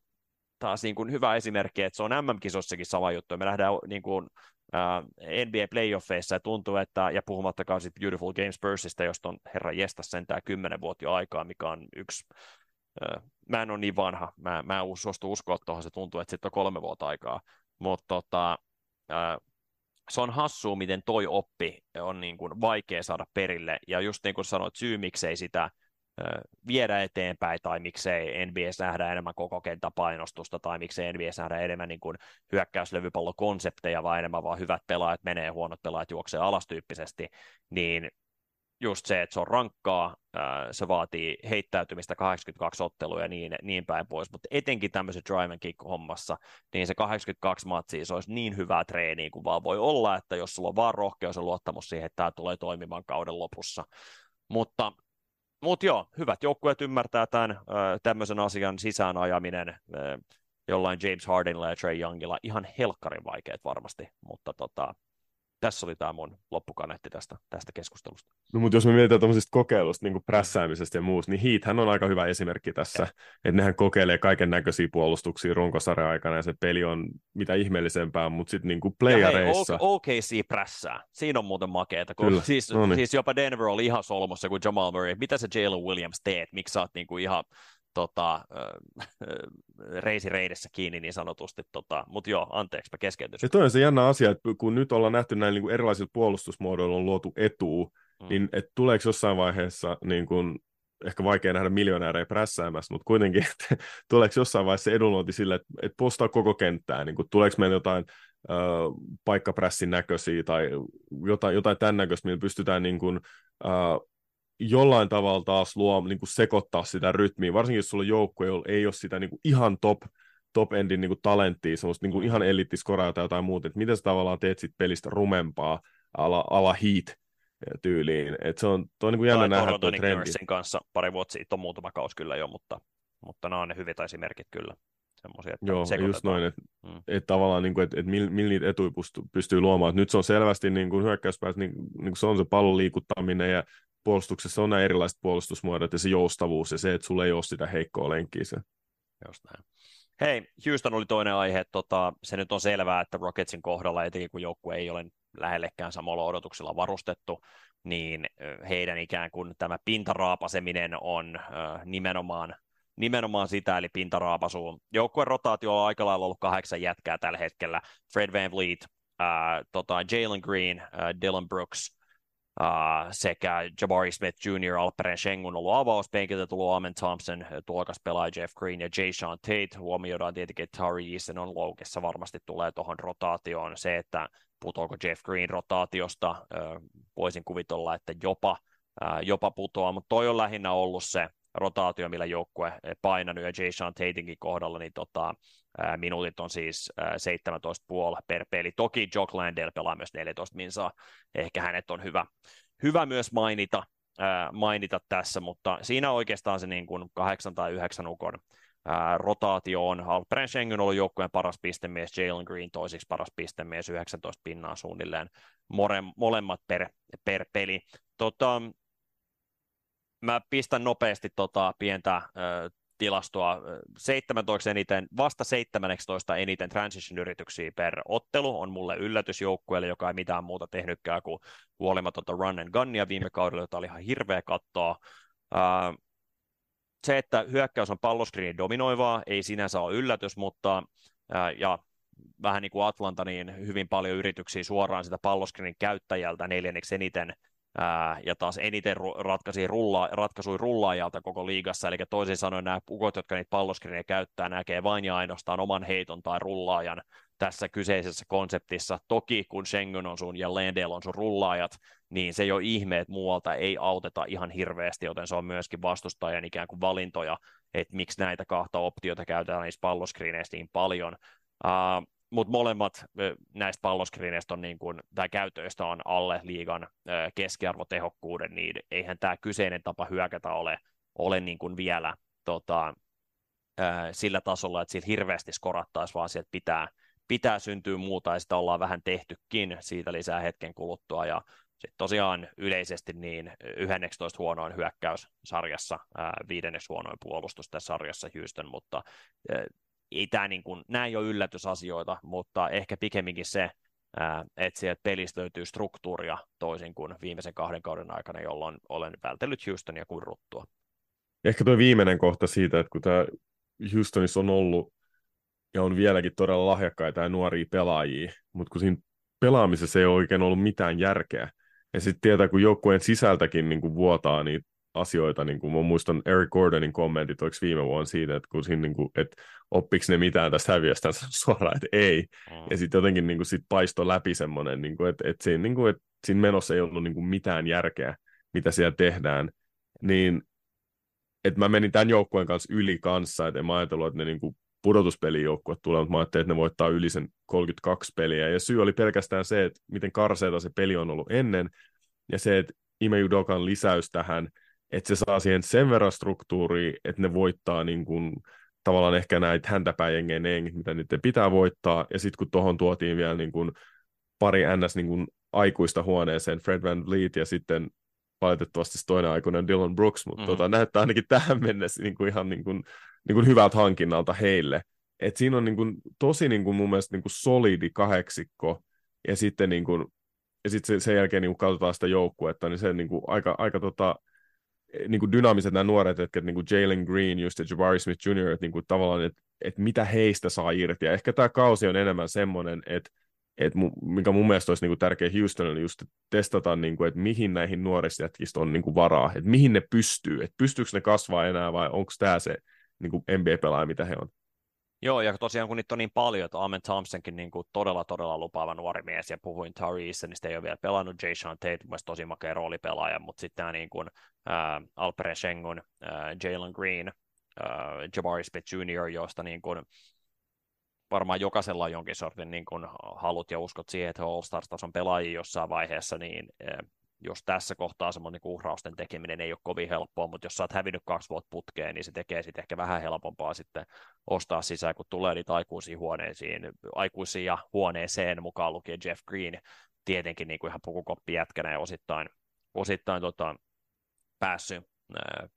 taas niin kuin hyvä esimerkki, että se on MM-kisossakin sama juttu. Me nähdään niin kuin, uh, NBA playoffeissa ja tuntuu, että, ja puhumattakaan sitten Beautiful Games Spursista, josta on herra jästä sentään kymmenen vuotta jo aikaa, mikä on yksi uh, mä en ole niin vanha, mä, mä en suostu uskoa tuohon, se tuntuu, että sitten on kolme vuotta aikaa, mutta tota, se on hassua, miten toi oppi on niin kuin vaikea saada perille, ja just niin kuin sanoit, syy miksei sitä viedä eteenpäin, tai miksei NBS nähdä enemmän koko kentän painostusta, tai miksei NBS nähdä enemmän niin kuin hyökkäyslevypallokonsepteja, vai enemmän vaan hyvät pelaajat menee, huonot pelaajat juoksee alastyyppisesti, niin just se, että se on rankkaa, se vaatii heittäytymistä 82 ottelua ja niin, niin päin pois, mutta etenkin tämmöisen drive and kick hommassa, niin se 82 matsia, se olisi niin hyvää treeniä kuin vaan voi olla, että jos sulla on vaan rohkeus ja luottamus siihen, että tämä tulee toimimaan kauden lopussa. Mutta mutta joo, hyvät joukkueet ymmärtää tämän tämmöisen asian sisään ajaminen jollain James Hardenilla ja Trey Youngilla ihan helkkarin vaikeat varmasti, mutta tota, tässä oli tämä mun loppukanetti tästä, tästä keskustelusta. No mutta jos me mietitään tämmöisestä kokeilusta, niin kuin prässäämisestä ja muusta, niin Heat on aika hyvä esimerkki tässä, ja. että nehän kokeilee kaiken näköisiä puolustuksia runkosarjan aikana ja se peli on mitä ihmeellisempää, mutta sitten niin playareissa... Ja hei, OKC prässää, siinä on muuten makeeta, kun Kyllä. Siis, no niin. siis jopa Denver oli ihan solmossa kuin Jamal Murray, mitä sä Jalen Williams teet, miksi sä oot niin kuin ihan tota, *laughs* reisireidessä kiinni niin sanotusti, tota, mutta joo, anteeksi, mä keskeytyn. Ja toi on se jännä asia, että kun nyt ollaan nähty näin niin erilaisilla puolustusmuodoilla on luotu etu, mm. niin että tuleeko jossain vaiheessa niin kuin, ehkä vaikea nähdä miljonäärejä prässäämässä, mutta kuitenkin, *laughs* että tuleeko jossain vaiheessa edunluonti sille, että, että postaa koko kenttää, niin kuin, tuleeko meillä jotain äh, paikkaprässin näköisiä tai jotain, jotain tämän näköistä, millä pystytään niin kuin, äh, jollain tavalla taas luo, niin kuin sekoittaa sitä rytmiä, varsinkin jos sulla on joukkue, ei ole sitä niin kuin ihan top, top endin niin kuin talenttia, semmoista niin kuin ihan elittiskoraa tai jotain muuta, että miten sä tavallaan teet sit pelistä rumempaa ala, ala heat tyyliin. Et se on, toi on niin kuin jännä nähdä tuo trendi. kanssa pari vuotta sitten on muutama kausi kyllä jo, mutta, mutta nämä on ne hyviä esimerkit kyllä. Semmoisia, että Joo, just noin, että mm. et tavallaan niin kuin, että et millä mil niitä etuja pystyy, pystyy luomaan. Et nyt se on selvästi niin kuin hyökkäyspäässä, niin, niin kuin se on se pallon liikuttaminen ja puolustuksessa on nämä erilaiset puolustusmuodot ja se joustavuus ja se, että sulla ei ole sitä heikkoa lenkkiä. Se. Just näin. Hei, Houston oli toinen aihe. Tota, se nyt on selvää, että Rocketsin kohdalla, etenkin kun joukkue ei ole lähellekään samalla odotuksella varustettu, niin heidän ikään kuin tämä pintaraapaseminen on äh, nimenomaan, nimenomaan sitä, eli pintaraapasuun. Joukkueen rotaatio on aika lailla ollut kahdeksan jätkää tällä hetkellä. Fred Van Vliet, äh, tota, Jalen Green, äh, Dylan Brooks, Uh, sekä Jabari Smith Jr., Alperen Schengen ollut avauspenkiltä tullut Amen Thompson, tuokas pelaaja Jeff Green ja Jay Sean Tate. Huomioidaan tietenkin, että Tari Eason on loukessa, varmasti tulee tuohon rotaatioon. Se, että putoako Jeff Green rotaatiosta, uh, voisin kuvitella, että jopa, uh, jopa putoaa, mutta toi on lähinnä ollut se rotaatio, millä joukkue painanut ja Jay Sean Tatingin kohdalla, niin tota, minuutit on siis 17,5 per peli. Toki Jock Landell pelaa myös 14 minsaa. Ehkä hänet on hyvä, hyvä myös mainita, mainita tässä, mutta siinä oikeastaan se niin kuin 8 tai 9 ukon rotaatio on. Alperen Schengen on ollut joukkueen paras pistemies, Jalen Green toisiksi paras pistemies, 19 pinnaa suunnilleen, More, molemmat per, per peli. Tota, mä pistän nopeasti tota pientä tilastoa 17 eniten, vasta 17 eniten transition-yrityksiä per ottelu on mulle yllätysjoukkueelle, joka ei mitään muuta tehnytkään kuin huolimatonta run and gunnia viime kaudella, jota oli ihan hirveä kattoa. se, että hyökkäys on palloskriinin dominoivaa, ei sinänsä ole yllätys, mutta ja vähän niin kuin Atlanta, niin hyvin paljon yrityksiä suoraan sitä palloskriinin käyttäjältä neljänneksi eniten ja taas eniten ratkaisi rulla, ratkaisui rullaajalta koko liigassa, eli toisin sanoen nämä pukot, jotka niitä palloskriinejä käyttää, näkee vain ja ainoastaan oman heiton tai rullaajan tässä kyseisessä konseptissa. Toki kun Schengen on sun ja Lendale on sun rullaajat, niin se jo ihme, että muualta ei auteta ihan hirveästi, joten se on myöskin vastustajan ikään kuin valintoja, että miksi näitä kahta optiota käytetään niissä palloskriineistä niin paljon. Uh, mutta molemmat näistä palloskriineistä on niin kuin, tai käytöistä on alle liigan keskiarvotehokkuuden, niin eihän tämä kyseinen tapa hyökätä ole, ole niin kuin vielä tota, sillä tasolla, että siitä hirveästi skorattaisi, vaan sieltä pitää, pitää syntyä muuta, ja sitä ollaan vähän tehtykin siitä lisää hetken kuluttua, ja sitten tosiaan yleisesti niin 11 huonoin hyökkäys sarjassa, viidenneksi huonoin puolustus tässä sarjassa Houston, mutta ei tämä niin kuin, nämä ei ole yllätysasioita, mutta ehkä pikemminkin se, että sieltä pelistä löytyy struktuuria toisin kuin viimeisen kahden kauden aikana, jolloin olen vältellyt Houstonia kuin ruttua. Ehkä tuo viimeinen kohta siitä, että kun tämä Houstonissa on ollut ja on vieläkin todella lahjakkaita ja nuoria pelaajia, mutta kun siinä pelaamisessa ei ole oikein ollut mitään järkeä, ja sitten tietää, kun joukkueen sisältäkin niin kuin vuotaa niitä asioita, niin kuin mä muistan Eric Gordonin kommentit oliko viime vuonna siitä, että, kun siinä, niin kuin, että oppiiko ne mitään tästä häviöstä suoraan, että ei. Mm. Ja sitten jotenkin niin kuin, sit paisto läpi semmoinen, niin kuin, että, että, siinä, niin kuin, että siinä menossa ei ollut niin kuin, mitään järkeä, mitä siellä tehdään. Niin että mä menin tämän joukkueen kanssa yli kanssa, että en mä ajatellut, että ne niin kuin, pudotuspelijoukkue tulee, mutta mä ajattelin, että ne voittaa yli sen 32 peliä. Ja syy oli pelkästään se, että miten karseeta se peli on ollut ennen, ja se, että Ime Judokan lisäys tähän – että se saa siihen sen verran struktuuria, että ne voittaa niin kuin, tavallaan ehkä näitä häntäpäijengejä mitä niiden pitää voittaa, ja sitten kun tuohon tuotiin vielä niin kuin, pari ns. Niin kuin, aikuista huoneeseen, Fred Van Vliet ja sitten valitettavasti toinen aikuinen Dylan Brooks, mutta mm-hmm. tota, näyttää ainakin tähän mennessä niin kuin ihan niin kuin, niin kuin hyvältä hankinnalta heille. Et siinä on niin kuin, tosi niin kuin, mun mielestä niin kuin solidi kahdeksikko, ja sitten niin kuin, ja sitten sen jälkeen niin kuin katsotaan sitä joukkuetta, niin se niin kuin, aika, aika tota, niin kuin dynaamiset nämä nuoret, että niin kuin Jalen Green just ja Jabari Smith Jr., että niin kuin tavallaan, että, että mitä heistä saa irti. Ja ehkä tämä kausi on enemmän semmoinen, että, että mikä mun mielestä olisi niin kuin tärkeä Houstonille just testata, niin kuin, että mihin näihin nuorista jätkistä on niin kuin varaa, että mihin ne pystyy, että pystyykö ne kasvaa enää vai onko tämä se niin kuin NBA-pelaaja, mitä he on. Joo, ja tosiaan kun niitä on niin paljon, että Amen Thompsonkin niin kuin todella, todella lupaava nuori mies, ja puhuin Tari Eastonista, ei ole vielä pelannut, Jay Sean Tate, mun tosi makea roolipelaaja, mutta sitten tämä niin kuin, äh, Alpere Schengen, äh, Jalen Green, äh, Jabari Smith Jr., josta niin kuin, varmaan jokaisella on jonkin sortin niin kuin halut ja uskot siihen, että he All-Stars-tason pelaajia jossain vaiheessa, niin äh, jos tässä kohtaa semmoinen niin uhrausten tekeminen ei ole kovin helppoa, mutta jos sä oot hävinnyt kaksi vuotta putkeen, niin se tekee sitten ehkä vähän helpompaa sitten ostaa sisään, kun tulee niitä aikuisia huoneisiin, aikuisia huoneeseen mukaan lukien Jeff Green, tietenkin niin kuin ihan pukukoppi jätkänä ja osittain, osittain tota, päässyt,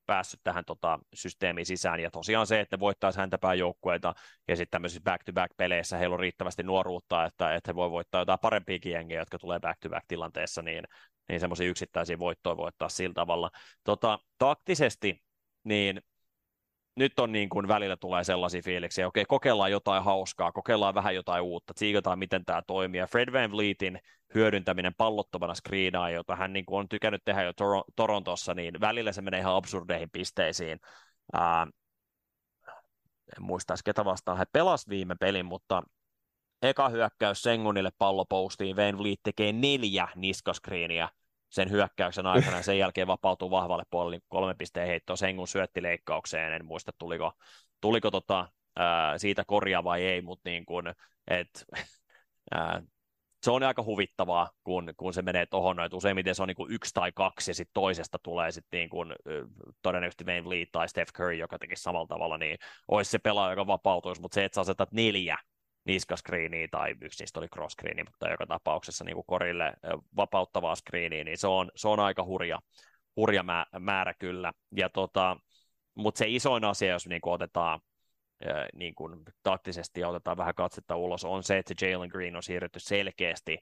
päässyt tähän tota, systeemiin sisään. Ja tosiaan se, että voittaisi häntäpään joukkueita ja sitten tämmöisissä back-to-back-peleissä heillä on riittävästi nuoruutta, että, että he voi voittaa jotain parempiakin jengejä, jotka tulee back-to-back-tilanteessa, niin niin semmoisia yksittäisiä voittoja voittaa sillä tavalla. Tota, taktisesti, niin nyt on niin kuin välillä tulee sellaisia fiiliksiä, okei, kokeillaan jotain hauskaa, kokeillaan vähän jotain uutta, tsiikataan, miten tämä toimii. Fred Van Vlietin hyödyntäminen pallottomana screenaan, jota hän niin kuin on tykännyt tehdä jo Tor- Torontossa, niin välillä se menee ihan absurdeihin pisteisiin. Ää, en muista ketä vastaan he pelas viime pelin, mutta eka hyökkäys Sengunille pallopostiin, Van Vliet tekee neljä niskaskriiniä sen hyökkäyksen aikana ja sen jälkeen vapautuu vahvalle puolelle niin kolme pisteen heittoa Sengun syöttileikkaukseen. En muista, tuliko, tuliko tota, ää, siitä korjaa vai ei, mutta niin kuin, et, *laughs* ää, se on aika huvittavaa, kun, kun se menee tuohon, että useimmiten se on niin kuin yksi tai kaksi, ja sitten toisesta tulee sitten niin kuin, todennäköisesti Wayne Vliet tai Steph Curry, joka tekisi samalla tavalla, niin olisi se pelaaja, joka vapautuisi, mutta se, että sä asetat neljä niskaskriiniä tai yksi niistä oli cross mutta joka tapauksessa niin kuin korille vapauttavaa screeniä, niin se on, se on aika hurja, hurja määrä kyllä. Ja tota, mutta se isoin asia, jos niin kuin otetaan niin kuin taktisesti ja otetaan vähän katsetta ulos, on se, että Jalen Green on siirretty selkeästi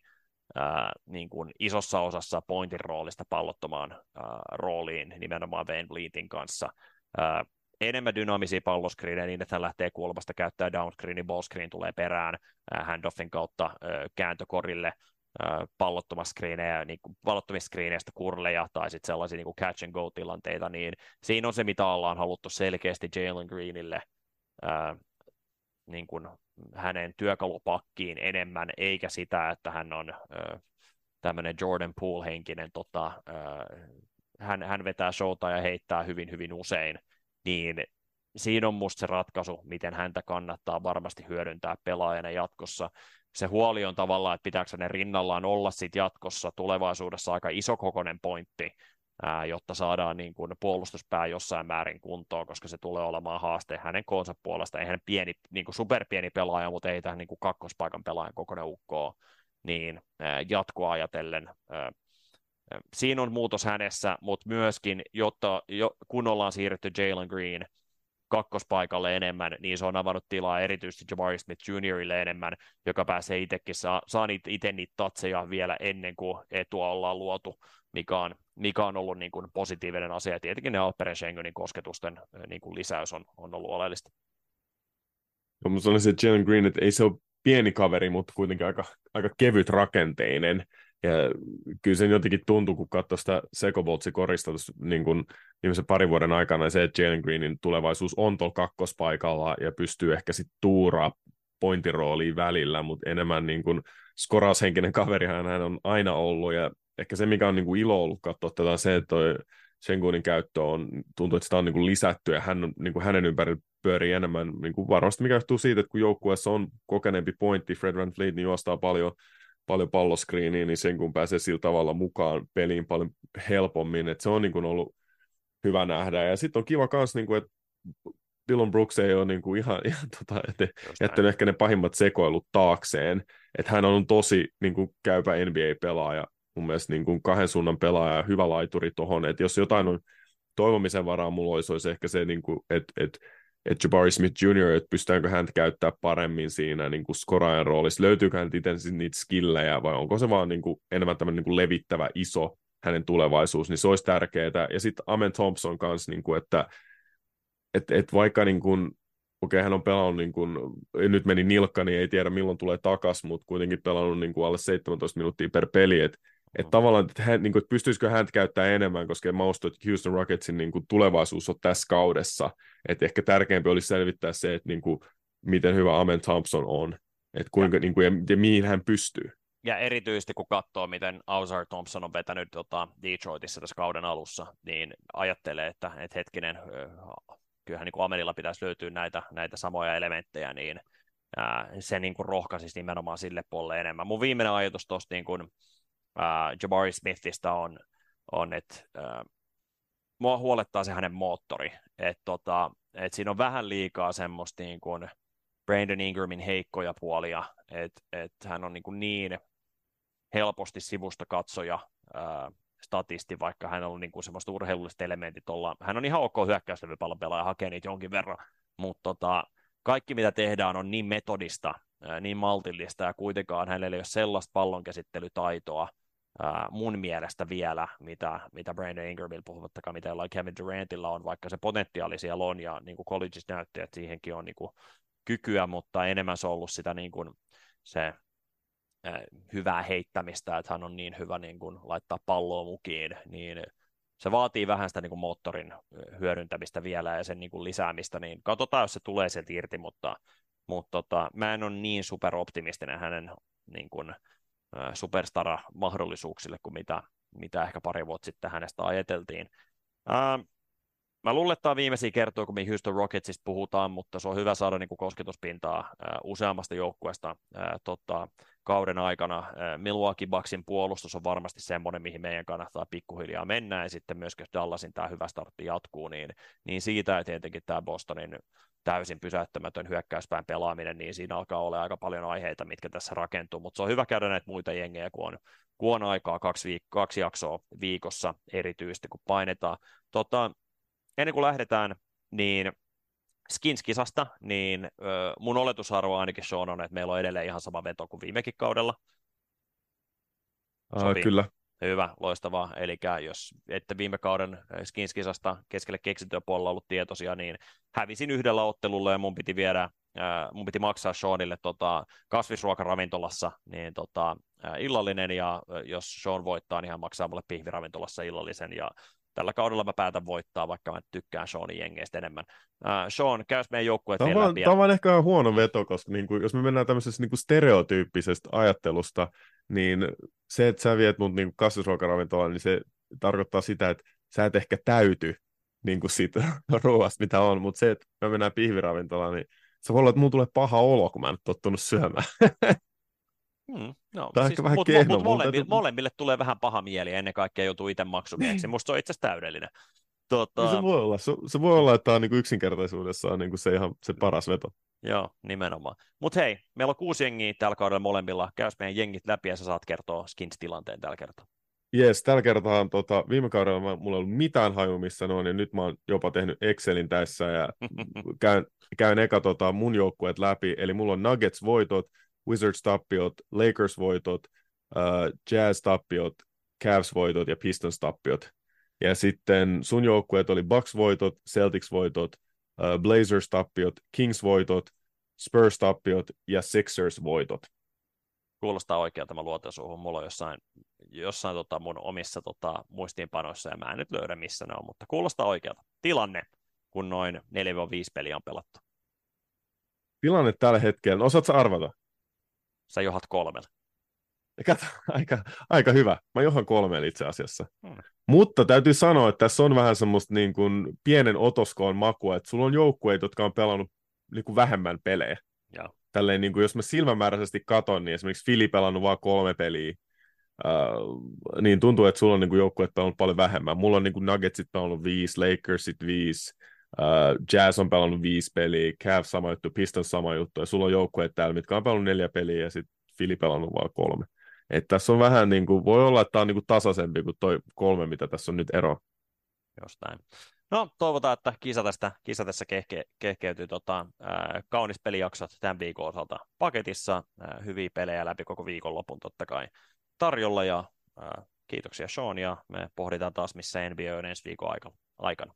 ää, niin kuin isossa osassa pointin roolista pallottomaan ää, rooliin nimenomaan Van Vlietin kanssa. Ää, enemmän dynaamisia palloskriinejä niin, että hän lähtee kulmasta käyttää downscreenin, ballscreen tulee perään handoffin kautta kääntökorille. pallottomasta screenejä, niin screeneistä kurleja tai sitten sellaisia niin kuin catch and go tilanteita, niin siinä on se, mitä ollaan haluttu selkeästi Jalen Greenille ää, niin kuin hänen työkalupakkiin enemmän, eikä sitä, että hän on tämmöinen Jordan Poole-henkinen, tota, ää, hän, hän vetää showta ja heittää hyvin, hyvin usein, niin siinä on musta se ratkaisu, miten häntä kannattaa varmasti hyödyntää pelaajana jatkossa. Se huoli on tavallaan, että pitääkö ne rinnallaan olla sitten jatkossa tulevaisuudessa aika isokokoinen pointti, jotta saadaan niin kuin puolustuspää jossain määrin kuntoon, koska se tulee olemaan haaste hänen koonsa puolesta. Eihän pieni, niin kuin superpieni pelaaja, mutta ei tähän niin kuin kakkospaikan pelaajan kokoinen ukkoa, niin jatkoa ajatellen Siinä on muutos hänessä, mutta myöskin, jotta, jo, kun ollaan siirretty Jalen Green kakkospaikalle enemmän, niin se on avannut tilaa erityisesti Jabari Smith Juniorille enemmän, joka pääsee itsekin, saa, saa itse niitä tatseja vielä ennen kuin etua ollaan luotu, mikä on, mikä on ollut niin kuin positiivinen asia. Ja tietenkin ne Alperen Schengenin kosketusten niin kuin lisäys on, on ollut oleellista. No, mä sanoisin, että Jalen Green, että ei se ole pieni kaveri, mutta kuitenkin aika, aika kevyt rakenteinen. Ja kyllä se jotenkin tuntuu, kun katsoo sitä Sekoboltsi korista niin kuin viimeisen parin vuoden aikana, se, että Jalen Greenin tulevaisuus on tuolla kakkospaikalla ja pystyy ehkä sitten tuuraa pointirooliin välillä, mutta enemmän niin kuin skoraushenkinen kaveri hän on aina ollut, ja ehkä se, mikä on niin kuin ilo ollut katsoa tätä, on se, että toi Sengunin käyttö on, tuntuu, että sitä on niin kuin lisätty, ja hän, niin kuin hänen ympärillä pyörii enemmän, niin kuin varmasti mikä johtuu siitä, että kun joukkueessa on kokeneempi pointti, Fred Van Fleet, niin juostaa paljon paljon palloskriiniä, niin sen kun pääsee sillä tavalla mukaan peliin paljon helpommin, että se on niin kuin ollut hyvä nähdä. Ja sitten on kiva myös, niin kuin, että Dylan Brooks ei ole niin kuin ihan, ihan *laughs* tota, että jättänyt ehkä ne pahimmat sekoilut taakseen, että hän on tosi niin kuin käypä NBA-pelaaja, mun mielestä niin kuin kahden suunnan pelaaja ja hyvä laituri tuohon, että jos jotain on toivomisen varaa mulla olisi, olisi ehkä se, niin kuin, että, että että Jabari Smith Jr., että pystytäänkö häntä käyttää paremmin siinä niin kuin skoraajan roolissa, löytyykö hän itse niitä skillejä vai onko se vaan niin kuin, enemmän tämmöinen niin kuin levittävä iso hänen tulevaisuus, niin se olisi tärkeää. Ja sitten Amen Thompson kanssa, niin kuin, että et, et vaikka niin kuin, okei, hän on pelannut, niin kuin, nyt meni nilkka, niin ei tiedä milloin tulee takas, mutta kuitenkin pelannut niin kuin alle 17 minuuttia per peli, että että tavallaan, että, hän, niin kuin, että pystyisikö hän käyttää enemmän, koska mä uskon, että Houston Rocketsin niin kuin, tulevaisuus on tässä kaudessa. Että ehkä tärkeämpi olisi selvittää se, että niin kuin, miten hyvä Amen Thompson on, että kuinka, ja. niin kuin, ja, ja mihin hän pystyy. Ja erityisesti kun katsoo, miten Ausar Thompson on vetänyt tota, Detroitissa tässä kauden alussa, niin ajattelee, että, että hetkinen, kyllähän niin kuin Amerilla pitäisi löytyä näitä, näitä samoja elementtejä, niin ää, se niin kuin rohkaisisi nimenomaan sille puolelle enemmän. Mun viimeinen ajatus tuosta niin kuin, äh, Jabari Smithistä on, on että äh, mua huolettaa se hänen moottori, että tota, et siinä on vähän liikaa semmoista niin kuin Brandon Ingramin heikkoja puolia, että et hän on niin, kuin niin helposti sivusta katsoja äh, statisti, vaikka hän on niin kuin semmoista urheilulliset elementit olla. Hän on ihan ok hyökkäystävypallon pelaaja, hakee niitä jonkin verran, mutta tota, kaikki mitä tehdään on niin metodista, niin maltillista ja kuitenkaan hänellä ei ole sellaista pallonkäsittelytaitoa, mun mielestä vielä, mitä, mitä Brandon Ingramilla puhumattakaan, mitä jollain Kevin Durantilla on, vaikka se potentiaali siellä on, ja niin kuin colleges näytti, että siihenkin on niin kuin kykyä, mutta enemmän se on ollut sitä niin kuin se äh, hyvää heittämistä, että hän on niin hyvä niin kuin laittaa palloa mukiin, niin se vaatii vähän sitä niin kuin moottorin hyödyntämistä vielä ja sen niin kuin lisäämistä, niin katsotaan, jos se tulee sieltä irti, mutta, mutta tota, mä en ole niin superoptimistinen hänen niin kuin, superstara-mahdollisuuksille kuin mitä, mitä ehkä pari vuotta sitten hänestä ajateltiin. Ää, mä luulen, että tämä on viimeisiä kertoja, kun me Houston Rocketsista puhutaan, mutta se on hyvä saada niin kuin kosketuspintaa ää, useammasta joukkueesta ää, tota, kauden aikana. Milwaukee Bucksin puolustus on varmasti semmoinen, mihin meidän kannattaa pikkuhiljaa mennä, ja sitten myös jos Dallasin tämä hyvä startti jatkuu, niin, niin siitä ja tietenkin tämä Bostonin täysin pysäyttämätön hyökkäyspään pelaaminen, niin siinä alkaa olla aika paljon aiheita, mitkä tässä rakentuu, mutta se on hyvä käydä näitä muita jengejä, kun on, kun on aikaa kaksi, viik- kaksi jaksoa viikossa erityisesti, kun painetaan. Tota, ennen kuin lähdetään, niin Skins-kisasta, niin ö, mun oletusarvo ainakin Sean on, että meillä on edelleen ihan sama veto kuin viimekin kaudella. Uh, kyllä. Hyvä, loistavaa. Eli jos ette viime kauden Skinskisasta keskelle keksintöä puolella ollut tietoisia, niin hävisin yhdellä ottelulla ja mun piti viedä mun piti maksaa Seanille tota, kasvisruokaravintolassa niin tota, illallinen, ja jos Sean voittaa, niin hän maksaa mulle pihviravintolassa illallisen, ja tällä kaudella mä päätän voittaa, vaikka mä tykkään Seanin jengeistä enemmän. Uh, Sean, käy meidän joukkueet vielä läpi. Tämä on ehkä huono veto, koska niin kuin, jos me mennään tämmöisestä niin kuin stereotyyppisestä ajattelusta, niin se, että sä viet mut niin kasvisruokaravintolaan, niin se tarkoittaa sitä, että sä et ehkä täyty niin kuin siitä *laughs* ruoasta, mitä on, mutta se, että me mennään pihviravintolaan, niin se voi olla, että mulla tulee paha olo, kun mä en ole tottunut syömään. *laughs* On siis, ehkä vähän mut, kehno, mut molemmille, molemmille tulee vähän paha mieli ennen kaikkea joutuu itse maksumieksi. Niin. Musta se on itse asiassa täydellinen. Tota... Niin se, voi olla. Se, se voi olla, että tämä on niin yksinkertaisuudessaan niin se ihan se paras veto. Joo, nimenomaan. Mutta hei, meillä on kuusi jengiä tällä kaudella molemmilla. Käys meidän jengit läpi ja sä saat kertoa Skins-tilanteen tällä kertaa. Jes, tällä kertaa on, tota, viime kaudella mä, mulla ei ollut mitään haju, missä ne on, ja nyt mä oon jopa tehnyt Excelin tässä, ja *laughs* käyn, käyn eka tota, mun joukkueet läpi, eli mulla on Nuggets-voitot, Wizards-tappiot, Lakers-voitot, uh, Jazz-tappiot, Cavs-voitot ja Pistons-tappiot. Ja sitten sun joukkueet oli Bucks-voitot, Celtics-voitot, uh, Blazers-tappiot, Kings-voitot, Spurs-tappiot ja Sixers-voitot. Kuulostaa oikealta, mä luotan suuhun. Mulla on jossain, jossain tota mun omissa tota, muistiinpanoissa, ja mä en nyt löydä missä ne on, mutta kuulostaa oikealta. Tilanne, kun noin 4-5 peliä on pelattu. Tilanne tällä hetkellä, osaatko arvata? Sä johat kolmella. Kato, *laughs* aika, aika hyvä. Mä johan kolmeen itse asiassa. Hmm. Mutta täytyy sanoa, että tässä on vähän semmoista niin kuin pienen otoskoon makua, että sulla on joukkueita, jotka on pelannut niin kuin vähemmän pelejä. Ja. Tälleen, niin kuin, jos mä silmämääräisesti katon, niin esimerkiksi Fili pelannut vain kolme peliä, Uh, niin tuntuu, että sulla on niin joukkueet pelannut paljon vähemmän. Mulla on niin kuin Nuggetsit pelannut viisi, Lakersit viisi, uh, Jazz on pelannut viisi peliä, Cavs sama juttu, Pistons sama juttu, ja sulla on joukkueet täällä, mitkä on pelannut neljä peliä, ja sitten Fili pelannut vain kolme. Että tässä on vähän niin kuin, voi olla, että tämä on niin kuin tasaisempi kuin toi kolme, mitä tässä on nyt ero. Jostain. No, toivotaan, että kisa, tästä, kisa tässä kehke, kehkeytyy tota, äh, kaunis pelijaksot tämän viikon osalta paketissa. Äh, hyviä pelejä läpi koko viikonlopun totta kai tarjolla ja äh, kiitoksia Sean ja me pohditaan taas missä NBA on ensi viikon aikana.